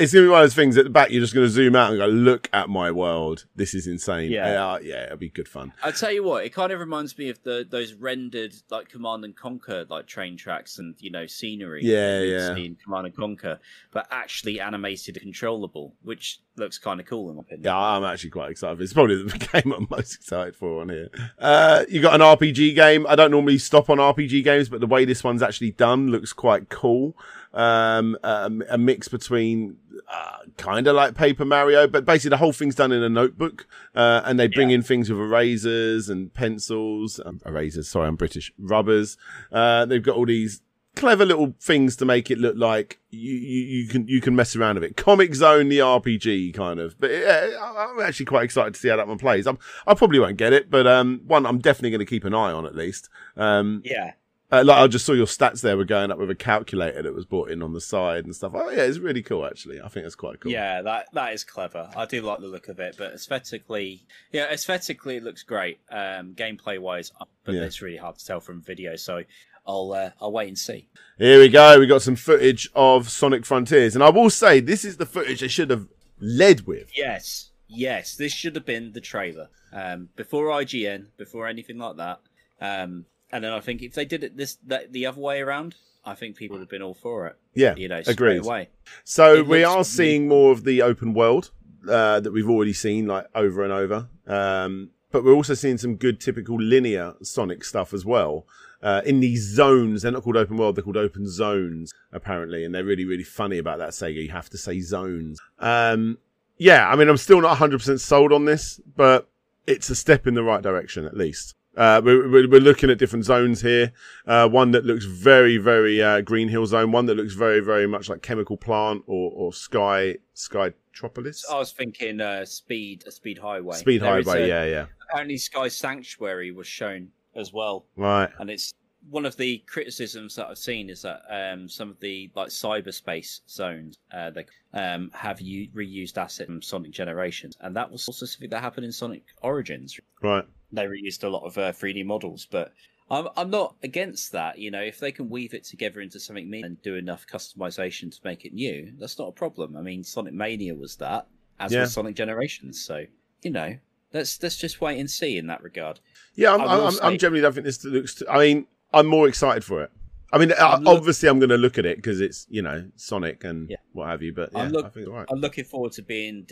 it's gonna be one of those things at the back. You're just gonna zoom out and go, "Look at my world. This is insane." Yeah. uh, yeah, it'll be good fun. I'll tell you what, it kind of reminds me of the those rendered like Command and Conquer like train tracks and you know scenery. Yeah, yeah. see In Command and Conquer, but actually animated and controllable, which looks kind of cool in my opinion. Yeah, I'm actually quite excited. It's probably the game I'm most excited for on here. Uh, you got an RPG game. I don't normally stop on RPG games, but the way this one's actually done looks quite cool. Um, um, a mix between uh, kind of like Paper Mario, but basically the whole thing's done in a notebook, uh, and they bring Yeah. in things with erasers and pencils, um, erasers. Sorry, I'm British. Rubbers. Uh, they've got all these clever little things to make it look like you, you, you can you can mess around with it. Comix Zone, the RPG kind of. But yeah, I'm actually quite excited to see how that one plays. I'm, I probably won't get it, but um, one I'm definitely going to keep an eye on at least. Um, Yeah, uh, like I just saw your stats there were going up with a calculator that was brought in on the side and stuff. Oh yeah, it's really cool actually. I think it's quite cool. yeah, that that is clever. I do like the look of it, but aesthetically, yeah, aesthetically it looks great. Um, gameplay wise, but Yeah. it's really hard to tell from video. So I'll uh, I'll wait and see. Here we go. We got some footage of Sonic Frontiers, and I will say this is the footage they should have led with. Yes, Yes, this should have been the trailer um, before IGN, before anything like that. Um, and then I think if they did it this that, the other way around, I think people would have been all for it. Yeah, You know, agreed. away. So It we are seeing more of the open world uh, that we've already seen like over and over. Um, but we're also seeing some good typical linear Sonic stuff as well. Uh, in these zones, they're not called open world; they're called open zones, apparently, and they're really, really funny about that. Sega, you have to say zones. Um, yeah, I mean, I'm still not 100 percent sold on this, but it's a step in the right direction at least. Uh, we're, we're we're looking at different zones here. Uh, one that looks very, very uh, Green Hill Zone. One that looks very, very much like Chemical Plant or, or Sky Skytropolis. I was thinking uh, speed, a speed highway. Speed There Highway, a- yeah, yeah. Apparently, Sky Sanctuary was shown as well, Right. and it's one of the criticisms that I've seen is that um, some of the like cyberspace zones uh, they um, have u- reused assets from Sonic Generations, and that was also something that happened in Sonic Origins. Right. They reused a lot of uh, 3D models, but I'm I'm not against that. You know, if they can weave it together into something new and do enough customization to make it new, that's not a problem. I mean, Sonic Mania was that, as Yeah. was Sonic Generations. So you know, let's let's just wait and see in that regard. Yeah, I'm, I'm, will I'm, generally don't think this looks. T- I mean, I'm more excited for it. I mean, uh, I'm look- obviously, I'm going to look at it because it's you know Sonic and Yeah. what have you. But yeah, I'm look- I think right. I'm looking forward to being.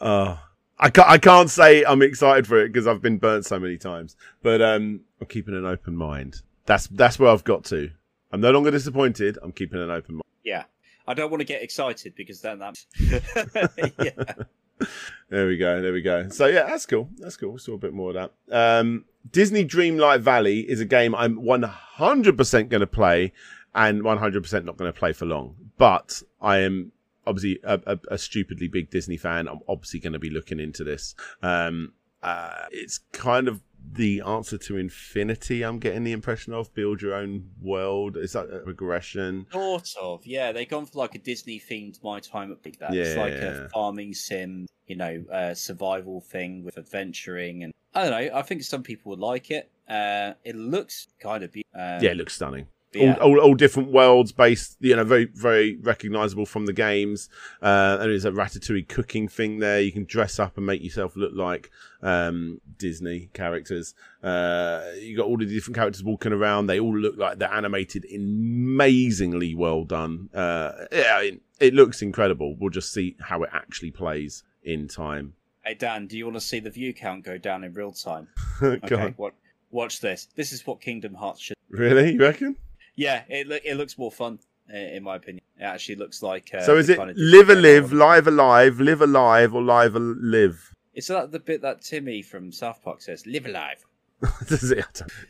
oh, I can't. I can't say I'm excited for it because I've been burnt so many times. But um, I'm keeping an open mind. That's that's where I've got to. I'm no longer disappointed. I'm keeping an open mind. Yeah, I don't want to get excited because then that. yeah, There we go. There we go. So yeah, that's cool. That's cool. We saw a bit more of that. Um, Disney Dreamlight Valley is a game I'm 100% going to play, and 100% not going to play for long. But I am obviously a, a, a stupidly big Disney fan. I'm obviously going to be looking into this. Um, uh, it's kind of the answer to Infinity. I'm getting the impression of build your own world. Is that a regression? sort of. Yeah, they've gone for like a Disney themed My Time at Big Bad. It's like yeah. a farming sim, you know, uh, survival thing with adventuring, and I don't know. I think some people would like it. Uh, it looks kind of beautiful. Um, Yeah, it looks stunning. Yeah. all, all, all different worlds based, you know, very, very recognizable from the games. Uh, and there's a ratatouille cooking thing there. You can dress up and make yourself look like um, Disney characters. Uh, you got all the different characters walking around. They all look like they're animated amazingly well done. Uh, yeah, it, it looks incredible. We'll just see how it actually plays in time. Hey Dan, do you want to see the view count go down in real time? Okay, what? Watch this. This is what Kingdom Hearts should. Really? You reckon? Yeah, it look it looks more fun in my opinion. It actually looks like. Uh, so is it kind of live a live, live alive, live alive, or live a live? It's that the bit that Timmy from South Park says? Live alive.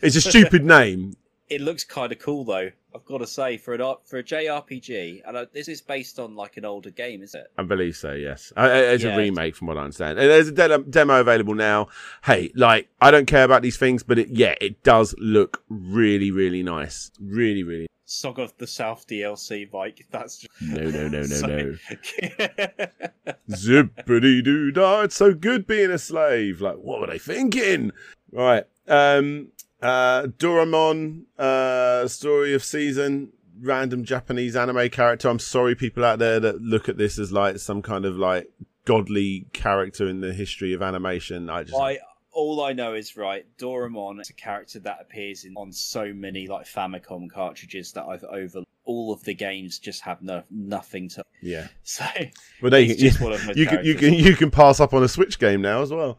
It's a stupid name. It looks kind of cool though. I've got to say for an for a JRPG, and uh, this is based on like an older game, is it? I believe so. Yes, Uh, uh, it's Yeah. a remake, from what I understand. And there's a de- demo available now. Hey, like I don't care about these things, but it, yeah, it does look really, really nice. Really, really. Song of the South DLC, Mike. That's just... No, no, no, no, So- no. Zippity doo dah. It's so good being a slave. Like, what were they thinking? Right. Um. Uh. Doraemon. Uh. Story of season. Random Japanese anime character. I'm sorry, people out there that look at this as like some kind of like godly character in the history of animation. I just. I all I know is right. Doraemon is a character that appears in on so many like Famicom cartridges that I've over. All of the games just have no nothing to. yeah. So But they, it's just one of you can you can you can pass up on a Switch game now as well.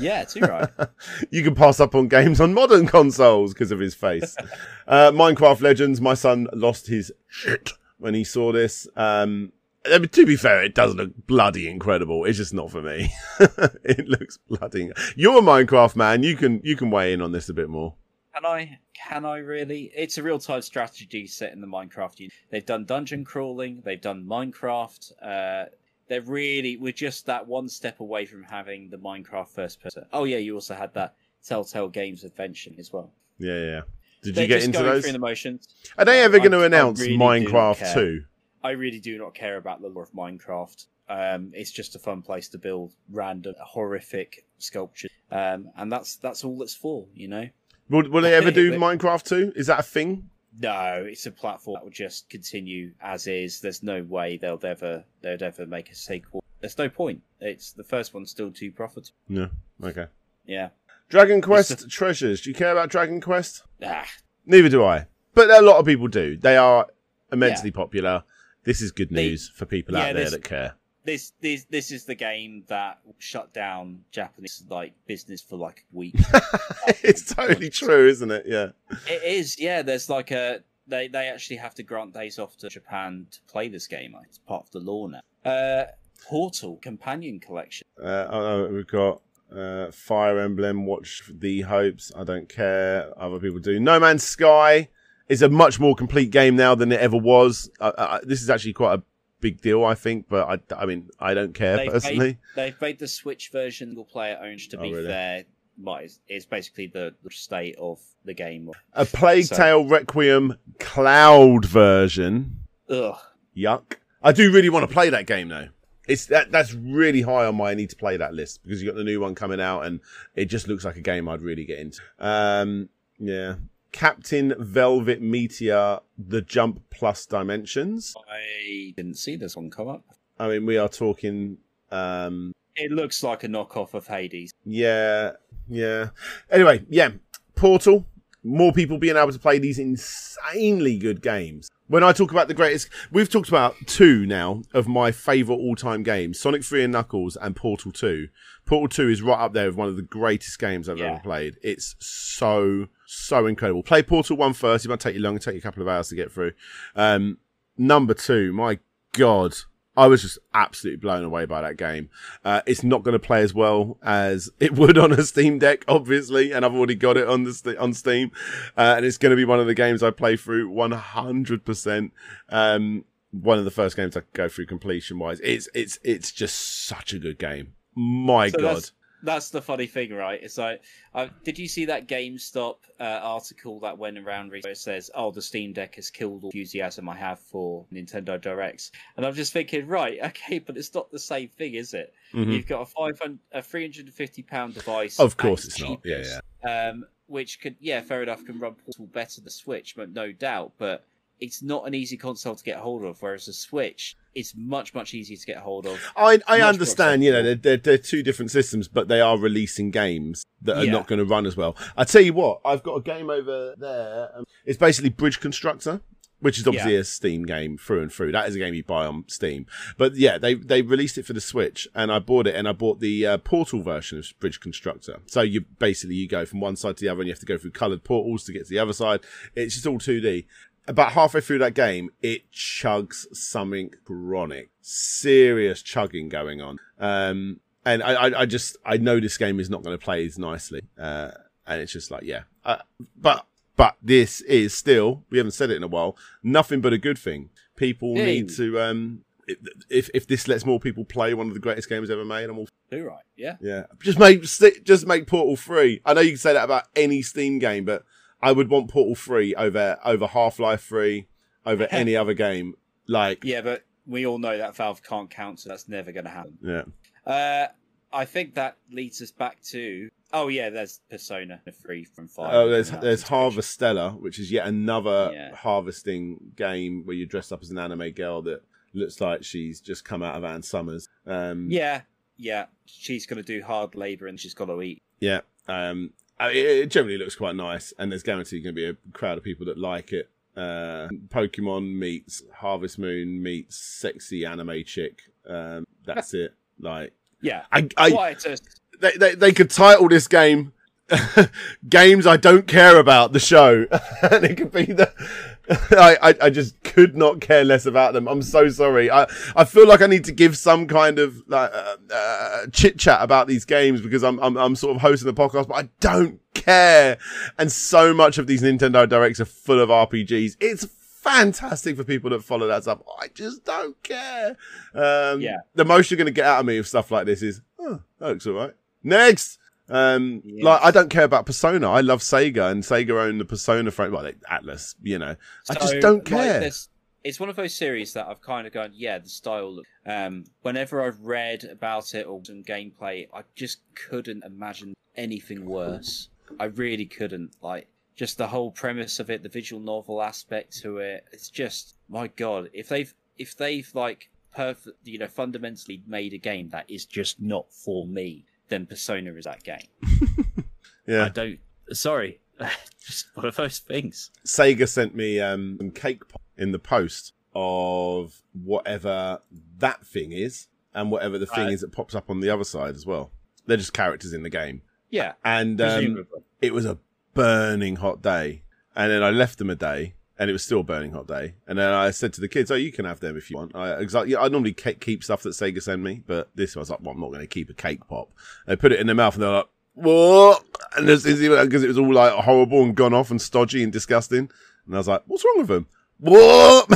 Yeah, too right. you can pass up on games on modern consoles because of his face. uh, Minecraft Legends. My son lost his shit when he saw this. Um, I mean, to be fair, it does look bloody incredible. It's just not for me. it looks bloody. You're a Minecraft man. You can you can weigh in on this a bit more. Can I? Can I really? It's a real time strategy set in the Minecraft. They've done dungeon crawling. They've done Minecraft. Uh, they're really we're just that one step away from having the Minecraft first person. Oh yeah, you also had that Telltale Games adventure as well. Yeah, yeah. Did They're you get into those? the motions. Are they ever going to announce really Minecraft. Two? I really do not care about the lore of Minecraft. Um, it's just a fun place to build random horrific sculptures, um, and that's that's all it's for. You know. Will, will they ever do Minecraft Two? Is that a thing? No, it's a platform that will just continue as is. There's no way they'll ever they'd ever make a sequel. there's no point. It's the first one's still too profitable. Yeah. Okay. Yeah. Dragon Quest treasures. Do you care about Dragon Quest? Ah, Neither do I. But a lot of people do. They are immensely popular. This is good news for people yeah, out there this- that care. This this this is the game that shut down Japanese like business for like a week. it's totally true, isn't it? Yeah. it is, yeah. There's like a they they actually have to grant days off to Japan to play this game. It's part of the law now. Uh, Portal Companion Collection. Uh, oh, no, we've got uh, Fire Emblem, Warriors Three Hopes. I don't care. Other people do. No Man's Sky is a much more complete game now than it ever was. Uh, uh, this is actually quite a big deal, I think. But I, I mean, I don't care They've personally. made, they've made the Switch version single player owned. To Oh, be really? fair, well, it's, it's basically the, the state of the game. A Plague So- Tale Requiem cloud version. Ugh. Yuck. I do really want to play that game though. It's that that's really high on my need to play that list because you got the new one coming out and it just looks like a game I'd really get into. Um, yeah. Captain Velvet Meteor, the Jump Plus Dimensions. I didn't see this one come up. I mean, we are talking. Um, It looks like a knockoff of Hades. yeah, yeah. Anyway, yeah. Portal. More people being able to play these insanely good games. When I talk about the greatest, we've talked about two now of my favourite all-time games: Sonic 3 and Knuckles and Portal 2. Portal 2 is right up there with one of the greatest games I've Yeah. ever played. It's so so incredible. Play Portal 1 first. It might take you long. It'll take you a couple of hours to get through. Um, number two, my god, I was just absolutely blown away by that game. Uh, it's not going to play as well as it would on a Steam Deck, obviously, and I've already got it on the st- on Steam, uh, and it's going to be one of the games I play through 100%. Um, one of the first games I go through completion wise. It's it's it's just such a good game. My So god. That's, that's the funny thing, right? It's like, uh, did you see that GameStop uh, article that went around recently? Where it says, "Oh, the Steam Deck has killed all enthusiasm I have for Nintendo Directs," and I'm just thinking, right, okay, but it's not the same thing, is it? Mhm. You've got a five hundred, a three hundred and fifty pound device. Of course it's not. Yeah, yeah. Um, which could, yeah, fair enough, can run Portal better than the Switch, but no doubt. But it's not an easy console to get hold of, whereas the Switch is much, much easier to get hold of. I, I understand, you know, they're, they're, they're two different systems, but they are releasing games that are Yeah. not going to run as well. I tell you what, I've got a game over there. Um, it's basically Bridge Constructor, which is obviously Yeah. a Steam game through and through. That is a game you buy on Steam. But yeah, they they released it for the Switch, and I bought it, and I bought the uh, Portal version of Bridge Constructor. So you basically you go from one side to the other, and you have to go through coloured portals to get to the other side. It's just all 2D about halfway through that game, it chugs something chronic, serious chugging going on. Um, and I, I, I just, I know this game is not going to play as nicely. Uh, and it's just like, yeah, uh, but, but this is still, we haven't said it in a while, nothing but a good thing. People Yeah. need to, um, if, if this lets more people play one of the greatest games ever made, I'm all Do right, yeah. yeah, just make just make Portal free. I know you can say that about any Steam game, but I would want Portal Three over over Half Life Three, over any other game. Like, yeah, but we all know that Valve can't count, so that's never going to happen. yeah, Uh, I think that leads us back to. Oh yeah, there's Persona three from five. oh, there's there's. Harvestella, which is yet another Yeah. harvesting game where you dress up as an anime girl that looks like she's just come out of Ann Summers. Um, Yeah, yeah. She's going to do hard labor and she's got to eat. Yeah. Um, I mean, it generally looks quite nice, and there's guaranteed going to be a crowd of people that like it. Uh, Pokemon meets Harvest Moon meets sexy anime chick. Um, that's it. Like, Yeah, I, I quite a they, they, they could title this game games I don't care about the show, and it could be the. I, I I just could not care less about them. I'm so sorry. I I feel like I need to give some kind of like uh, uh, chit chat about these games because I'm I'm I'm sort of hosting the podcast, but I don't care. And so much of these Nintendo Directs are full of RPGs. It's fantastic for people that follow that stuff. I just don't care. Um, Yeah. The most you're going to get out of me of stuff like this is, oh, that looks all right. Next. Um, Yes. like I don't care about Persona. I love Sega, and Sega own the Persona frame. Well, they, Atlus, you know. I just don't care. this- it's one of those series that I've kind of gone, yeah, the style. Look. Um, whenever I've read about it or some gameplay, I just couldn't imagine anything worse. I really couldn't. Like, just the whole premise of it, the visual novel aspect to it. It's just, my god, if they've if they've like perfect, you know, fundamentally made a game that is just not for me, then Persona is that game. Yeah. I don't. Sorry, just one of those things. Sega sent me um, some cake pop in the post of whatever that thing is and whatever the thing is that pops up on the other side as well. They're just characters in the game. Yeah, And um, it was a burning hot day. And then I left them a day and it was still a burning hot day. And then I said to the kids, "Oh, you can have them if you want." I exactly. I normally ke- keep stuff that Sega send me, but this I was like, "Well, I'm not going to keep a cake pop." They put it in their mouth and they're like, "What?" And because it was all like horrible and gone off and stodgy and disgusting. And I was like, "What's wrong with them?" What?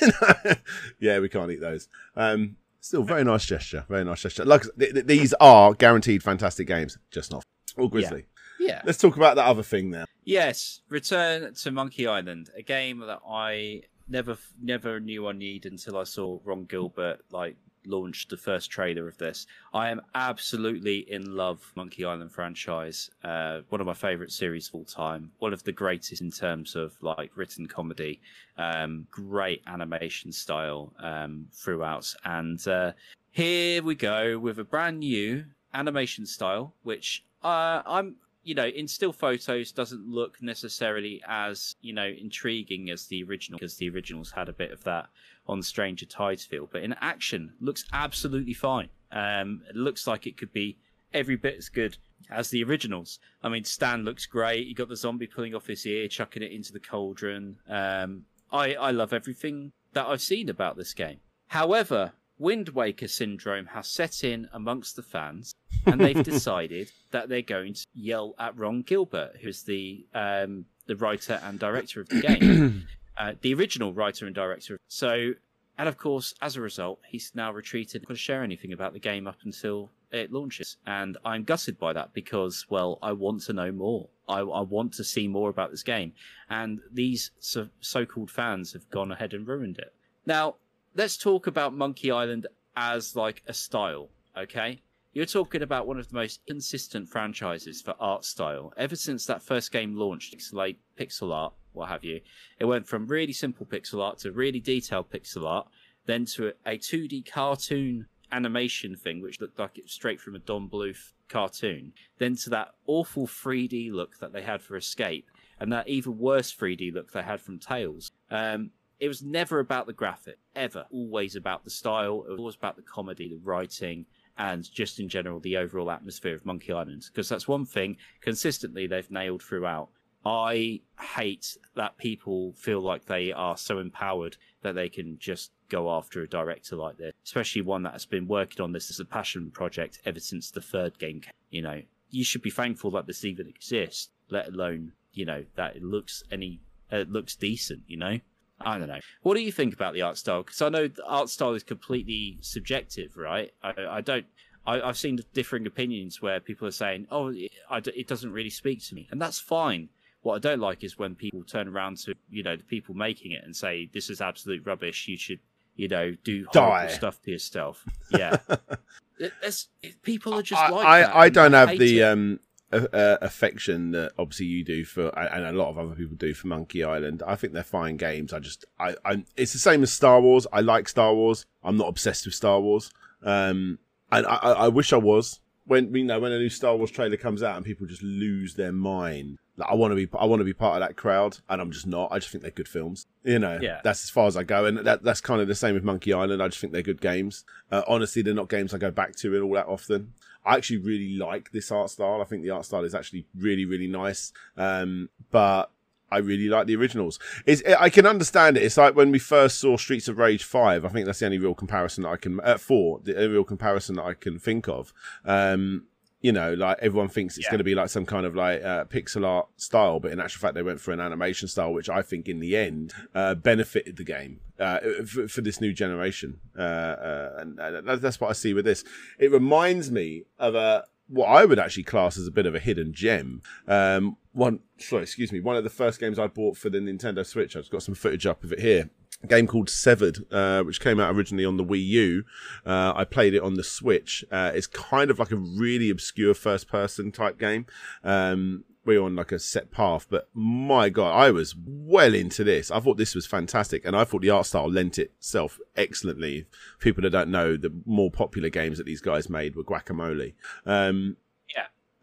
Yeah, we can't eat those. Um, still, very nice gesture. Very nice gesture. Like th- th- these are guaranteed fantastic games, just not all Grizzly. Yeah. Let's talk about that other thing now. Yes, Return to Monkey Island, a game that I never never knew I needed until I saw Ron Gilbert like launch the first trailer of this. I am absolutely in love with Monkey Island franchise. Uh, one of my favorite series of all time. One of the greatest in terms of like written comedy. Um, great animation style um, throughout, and uh, here we go with a brand new animation style, which uh, I'm you know, in still photos doesn't look necessarily as, you know, intriguing as the original because the originals had a bit of that on Stranger Tides feel, but in action looks absolutely fine. Um, it looks like it could be every bit as good as the originals. I mean, Stan looks great. You got the zombie pulling off his ear, chucking it into the cauldron. Um, I, I love everything that I've seen about this game. However, Wind Waker syndrome has set in amongst the fans, and they've decided that they're going to yell at Ron Gilbert, who's the um, the writer and director of the game, uh, the original writer and director. So, and of course, as a result, he's now retreated. Not going to share anything about the game up until it launches, and I'm gutted by that because, well, I want to know more. I, I want to see more about this game, and these so, so-called fans have gone ahead and ruined it. Now, let's talk about Monkey Island as like a style, okay? You're talking about one of the most consistent franchises for art style. Ever since that first game launched, pixelate, pixel art, what have you, it went from really simple pixel art to really detailed pixel art, then to a 2D cartoon animation thing, which looked like it straight from a Don Bluth cartoon, then to that awful 3D look that they had for Escape, and that even worse 3D look they had from Tales. Um, it was never about the graphic, ever. Always about the style. It was always about the comedy, the writing, and just in general the overall atmosphere of Monkey Island. Because that's one thing consistently they've nailed throughout. I hate that people feel like they are so empowered that they can just go after a director like this, especially one that has been working on this as a passion project ever since the third game came. You know, you should be thankful that this even exists, let alone, you know, that it looks any, uh, it looks decent, you know? I don't know. What do you think about the art style? Because I know the art style is completely subjective, right? I, I don't. I, I've seen differing opinions where people are saying, "Oh, it, I it doesn't really speak to me," and that's fine. What I don't like is when people turn around to you know the people making it and say, "This is absolute rubbish. You should, you know, do horrible Die. stuff to yourself." Yeah, It- people are just I, like I, that, I don't have the um, uh, affection that obviously you do for, and a lot of other people do for Monkey Island. I think they're fine games. I just, I, I, it's the same as Star Wars. I like Star Wars. I'm not obsessed with Star Wars. Um, and I, I, I wish I was. When you know when a new Star Wars trailer comes out and people just lose their mind, like I want to be, I want to be part of that crowd, and I'm just not. I just think they're good films. You know, Yeah. that's as far as I go, and that that's kind of the same with Monkey Island. I just think they're good games. Uh, honestly, they're not games I go back to it all that often. I actually really like this art style. I think the art style is actually really, really nice. Um, but I really like the originals. It's, I can understand it. It's like when we first saw Streets of Rage 5. I think that's the only real comparison that I can, uh, 4, the only real comparison that I can think of. Um, you know, like everyone thinks it's Yeah. going to be like some kind of like uh, pixel art style, but in actual fact, they went for an animation style, which I think in the end uh, benefited the game uh, for, for this new generation. Uh, uh, and, and that's what I see with this. It reminds me of a what I would actually class as a bit of a hidden gem. Um, one, sorry, excuse me, one of the first games I bought for the Nintendo Switch. I've got some footage up of it here. A game called Severed, uh, which came out originally on the Wii U. Uh, I played it on the Switch. Uh, it's kind of like a really obscure first-person type game. Um, we're on like a set path, but my god, I was well into this. I thought this was fantastic, and I thought the art style lent itself excellently. People that don't know, the more popular games that these guys made were Guacamelee. Um,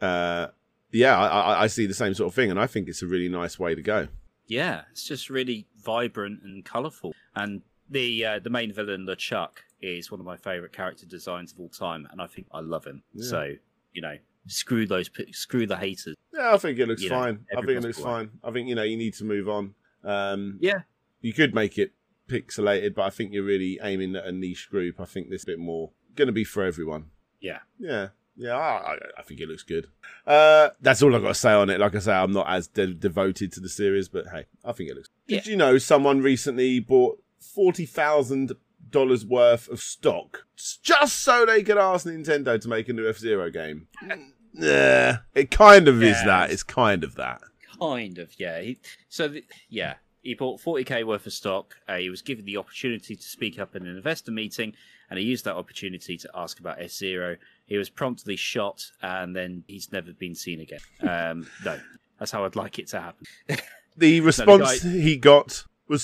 Yeah. Yeah, I, I, see the same sort of thing, and I think it's a really nice way to go. Yeah, it's just really vibrant and colourful. And the uh, the main villain, LeChuck, is one of my favourite character designs of all time, and I think I love him. Yeah. So you know, screw those, screw the haters. Yeah, I think it looks You know, fine. I think it looks fine. I think you know you need to move on. Um, Yeah, you could make it pixelated, but I think you're really aiming at a niche group. I think this bit more going to be for everyone. yeah. Yeah, yeah, I, I, think it looks good. Uh, that's all I've got to say on it. Like I say, I'm not as de- devoted to the series, but hey, I think it looks. Did Yeah. you know someone recently bought forty thousand dollars worth of stock just so they could ask Nintendo to make a new F Zero game? Yeah, it kind of is that. It's kind of that. Kind of, yeah. He, so, the, yeah, he bought 40k worth of stock. Uh, he was given the opportunity to speak up in an investor meeting, and he used that opportunity to ask about F Zero. He was promptly shot, and then he's never been seen again. Um, no, that's how I'd like it to happen. The response guy- he got was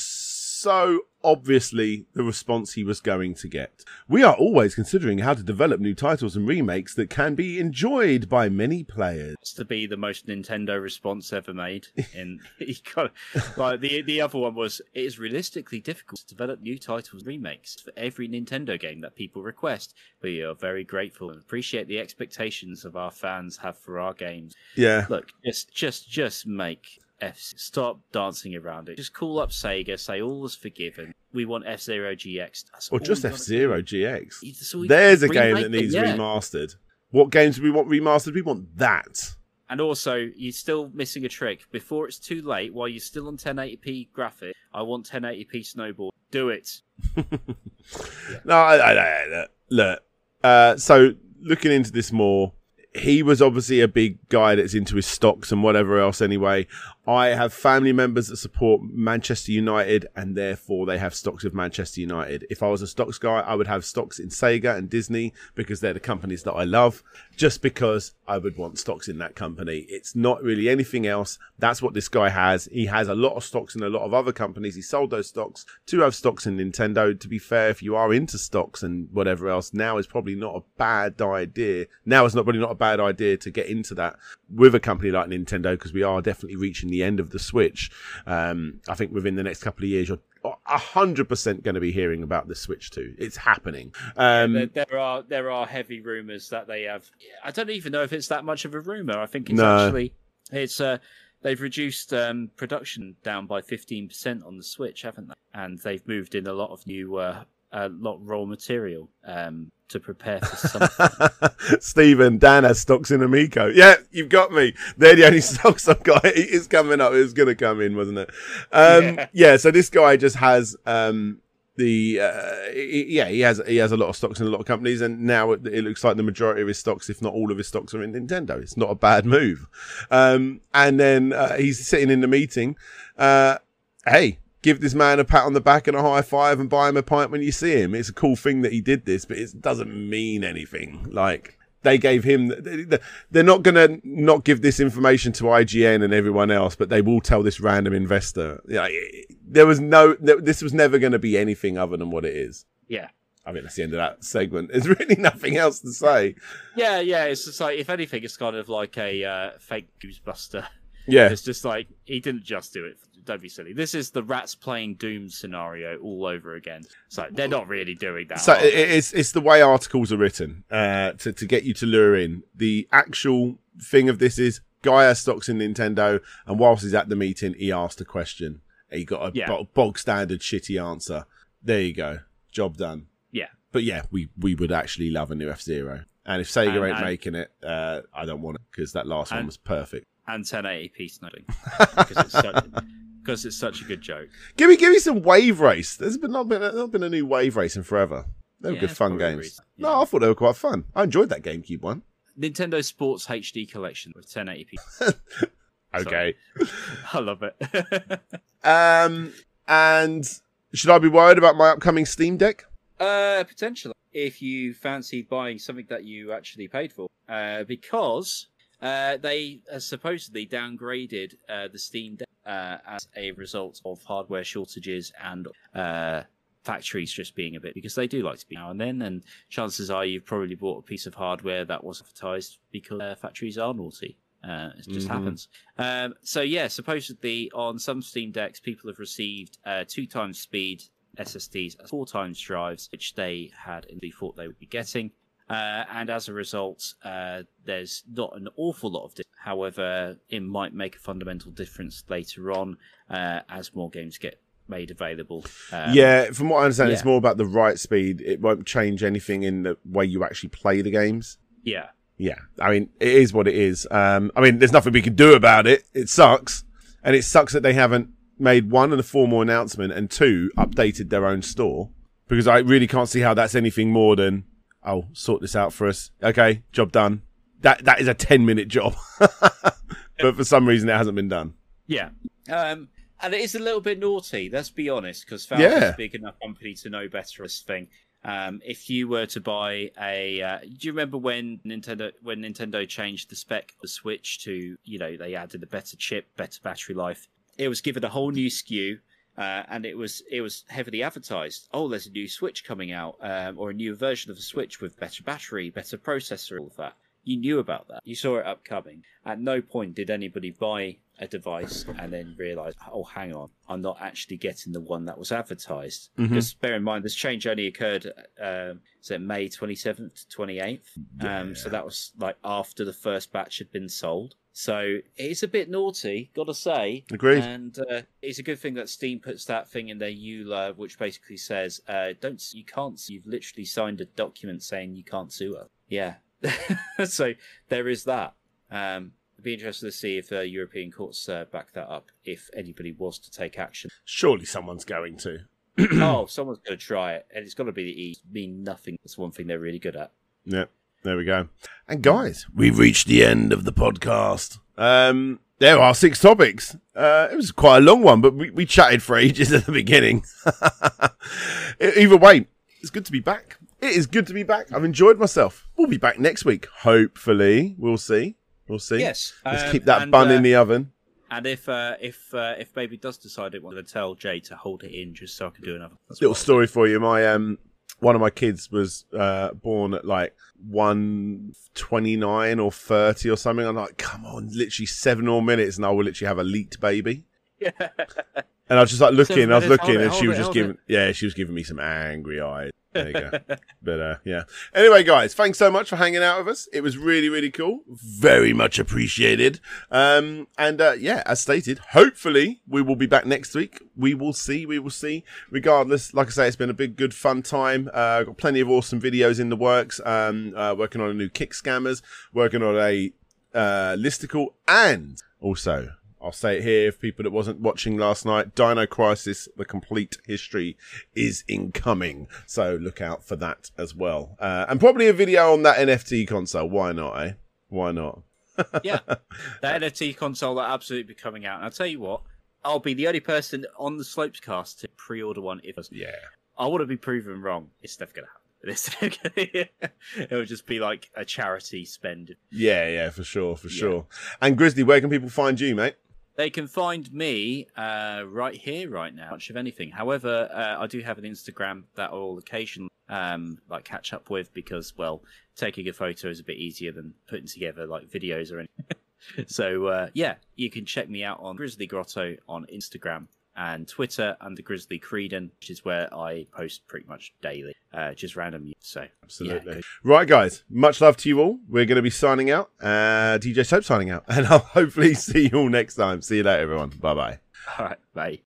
so obviously the response he was going to get. We are always considering how to develop new titles and remakes that can be enjoyed by many players. It's to be the most Nintendo response ever made. And he got like the the other one was it is realistically difficult to develop new titles and remakes for every Nintendo game that people request. We are very grateful and appreciate the expectations of our fans have for our games. Yeah. Look, just just just make F stop dancing around it. Just call up Sega, say all is forgiven. We want F Zero GX. That's Or just F Zero GX. do. That's all we- There's a game that it, needs yeah. remastered. What games do we want remastered? We want that. And also, you're still missing a trick. Before it's too late, while you're still on 1080p graphic, I want 1080p snowball. Do it. No, I, I, I, look, look. Uh, so looking into this more, he was obviously a big guy that's into his stocks and whatever else. Anyway, I have family members that support Manchester United, and therefore they have stocks of Manchester United. If I was a stocks guy, I would have stocks in Sega and Disney because they're the companies that I love. Just because I would want stocks in that company. It's not really anything else. That's what this guy has. He has a lot of stocks in a lot of other companies. He sold those stocks to have stocks in Nintendo. To be fair, if you are into stocks and whatever else, now is probably not a bad idea. Now is not probably not a bad idea to get into that with a company like Nintendo because we are definitely reaching the end of the Switch. Um, I think within the next couple of years, you're a hundred percent going to be hearing about the Switch too. It's happening. Um, there, there are there are heavy rumors that they have. I don't even know if it's that much of a rumor. I think it's No. actually it's uh they've reduced um, production down by 15% on the Switch, haven't they? And they've moved in a lot of new uh, a lot of raw material um, to prepare for something. Stephen, Dan has stocks in Amico. Yeah, you've got me. They're the only stocks I've got. It's coming up. It was going to come in, wasn't it? Um, yeah. Yeah. So this guy just has um, the uh, he- yeah he has he has a lot of stocks in a lot of companies, and now it, it looks like the majority of his stocks, if not all of his stocks, are in Nintendo. It's not a bad move. Um, and then uh, he's sitting in the meeting. Uh, hey, give this man a pat on the back and a high five and buy him a pint when you see him. It's a cool thing that he did this, but it doesn't mean anything. Like they gave him, they're not going to not give this information to IGN and everyone else, but they will tell this random investor. Yeah, there was no, this was never going to be anything other than what it is. yeah. I mean, that's the end of that segment. There's really nothing else to say. Yeah, yeah. It's just like if anything, it's kind of like a uh, fake Goosebster. Yeah. It's just like he didn't just do it. Don't be silly. This is the rats playing Doom scenario all over again. So they're not really doing that. So are they? it- it's it's the way articles are written uh, to to get you to lure in. The actual thing of this is Gaia stocks in Nintendo, and whilst he's at the meeting, he asked a question. He got a Yeah. bog standard shitty answer. There you go, job done. yeah. But yeah, we we would actually love a new F Zero, and if Sega And- ain't and- making it, uh, I don't want it because that last one was perfect. And 1080p snowing because it's such, because it's such a good joke. Give me give me some Wave Race. There's been not been not been a new Wave Race in forever. They were Yeah, good fun games. recent, No. I thought they were quite fun. I enjoyed that GameCube one. Nintendo Sports HD collection with 1080p. Okay. I love it. Um, and should I be worried about my upcoming Steam Deck? uh, potentially, if you fancy buying something that you actually paid for, uh, because Uh, they uh, supposedly downgraded uh, the Steam Deck uh, as a result of hardware shortages and uh, factories just being a bit because they do like to be now and then. And chances are you've probably bought a piece of hardware that was advertised because uh, factories are naughty. Uh, it just Mhm. happens. Um, so yeah, supposedly on some Steam decks, people have received uh, two times speed SSDs, four times drives, which they had and they thought they would be getting. Uh, and as a result, uh, there's not an awful lot of. Di- However, it might make a fundamental difference later on uh, as more games get made available. Um, yeah, from what I understand, it's more about the right speed. It won't change anything in the way you actually play the games. yeah, Yeah, I mean, it is what it is. Um, I mean, there's nothing we can do about it. It sucks, and it sucks that they haven't made one and a formal announcement, and two updated their own store because I really can't see how that's anything more than oh, sort this out for us. Okay, job done. That that is a ten minute job, but for some reason it hasn't been done. yeah. Um, and it is a little bit naughty. Let's be honest, because Valve Yeah. is a big enough company to know better. This thing. Um, if you were to buy a, uh, do you remember when Nintendo when Nintendo changed the spec of the Switch to, you know, they added a better chip, better battery life. It was given a whole new SKU, uh, and it was it was heavily advertised. Oh, there's a new Switch coming out, um, or a new version of the Switch with better battery, better processor, all of that. You knew about that. You saw it upcoming. At no point did anybody buy a device and then realize, oh, hang on, I'm not actually getting the one that was advertised. Mhm. Because bear in mind, this change only occurred, um, is it May 27th to 28th? Um, so that was like after the first batch had been sold. So it's a bit naughty, gotta say. Agreed. And uh, it's a good thing that Steam puts that thing in their EULA, which basically says, uh, "Don't you can't. You've literally signed a document saying you can't sue us." Yeah. so there is that. Um, I'd be interested to see if uh, European courts uh, back that up. If anybody was to take action, Surely someone's going to. oh, someone's going to try it, and it's got to be the E. Mean nothing. That's one thing they're really good at. Yeah, there we go. And guys, we've reached the end of the podcast. Um, there are six topics. Uh, it was quite a long one, but we, we chatted for ages at the beginning. Either way, it's good to be back. It is good to be back. I've enjoyed myself. We'll be back next week. Hopefully, we'll see. We'll see. Yes, Let's um, keep that and, bun uh, in the oven. And if uh, if uh, if baby does decide it, want to tell Jay to hold it in just so I can do another. That's little story for you. My um, one of my kids was uh born at like one twenty nine or thirty or something. I'm like, come on, literally seven more minutes, and I will literally have a leaked baby. Yeah. And I was just like looking, Seven I was looking, it, and she was it, just giving, yeah, she was giving me some angry eyes. There you go. but uh, yeah. Anyway, guys, thanks so much for hanging out with us. It was really, really cool. Very much appreciated. Um, and uh, yeah, as stated, hopefully we will be back next week. We will see. We will see. Regardless, like I say, it's been a big, good, fun time. Uh, got plenty of awesome videos in the works. Um, uh, working on a new kick scammers. Working on a uh, listicle, and also I'll say it here for people that wasn't watching last night, Dino Crisis, the complete history is incoming. So look out for that as well. Uh, and probably a video on that NFT console. Why not, eh? Why not? yeah, the NFT console will absolutely be coming out. And I'll tell you what, I'll be the only person on the Slopescast to pre-order one. If Yeah. I want to be proven wrong, it's never going to happen. Gonna- it would just be like a charity spend. Yeah, yeah, for sure, for Yeah. sure. And Grizzly, where can people find you, mate? They can find me uh, right here, right now. Much of anything. However, uh, I do have an Instagram that I'll occasionally um, like catch up with because, well, taking a photo is a bit easier than putting together like videos or anything. so uh, yeah, you can check me out on Grizzly Grotto on Instagram and Twitter under Grizzly Creedon, which is where I post pretty much daily, uh, just random. news. So Absolutely. yeah, Right, guys. Much love to you all. We're going to be signing out. Uh, DJ Soap signing out. And I'll hopefully see you all next time. See you later, everyone. Bye bye. all right, bye.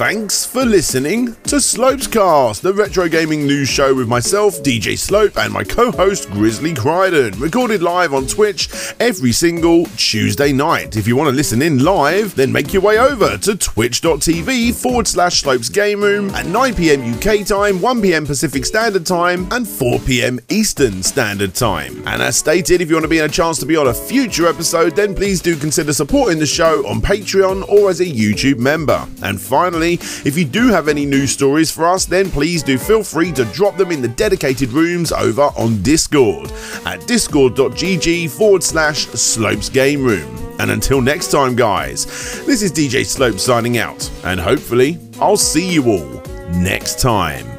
Thanks for listening to Slopescast, the retro gaming news show with myself, DJ Slope, and my co host, Grizzly Crichton, recorded live on Twitch every single Tuesday night. If you want to listen in live, then make your way over to twitch.tv forward slash Slopes Game Room at 9 pm UK time, 1 pm Pacific Standard Time, and 4 pm Eastern Standard Time. And as stated, if you want to be in a chance to be on a future episode, then please do consider supporting the show on Patreon or as a YouTube member. And finally, if you do have any news stories for us, then please do feel free to drop them in the dedicated rooms over on Discord at discord.gg forward slash slopes game room. And until next time, guys, this is DJ Slope signing out, and hopefully, I'll see you all next time.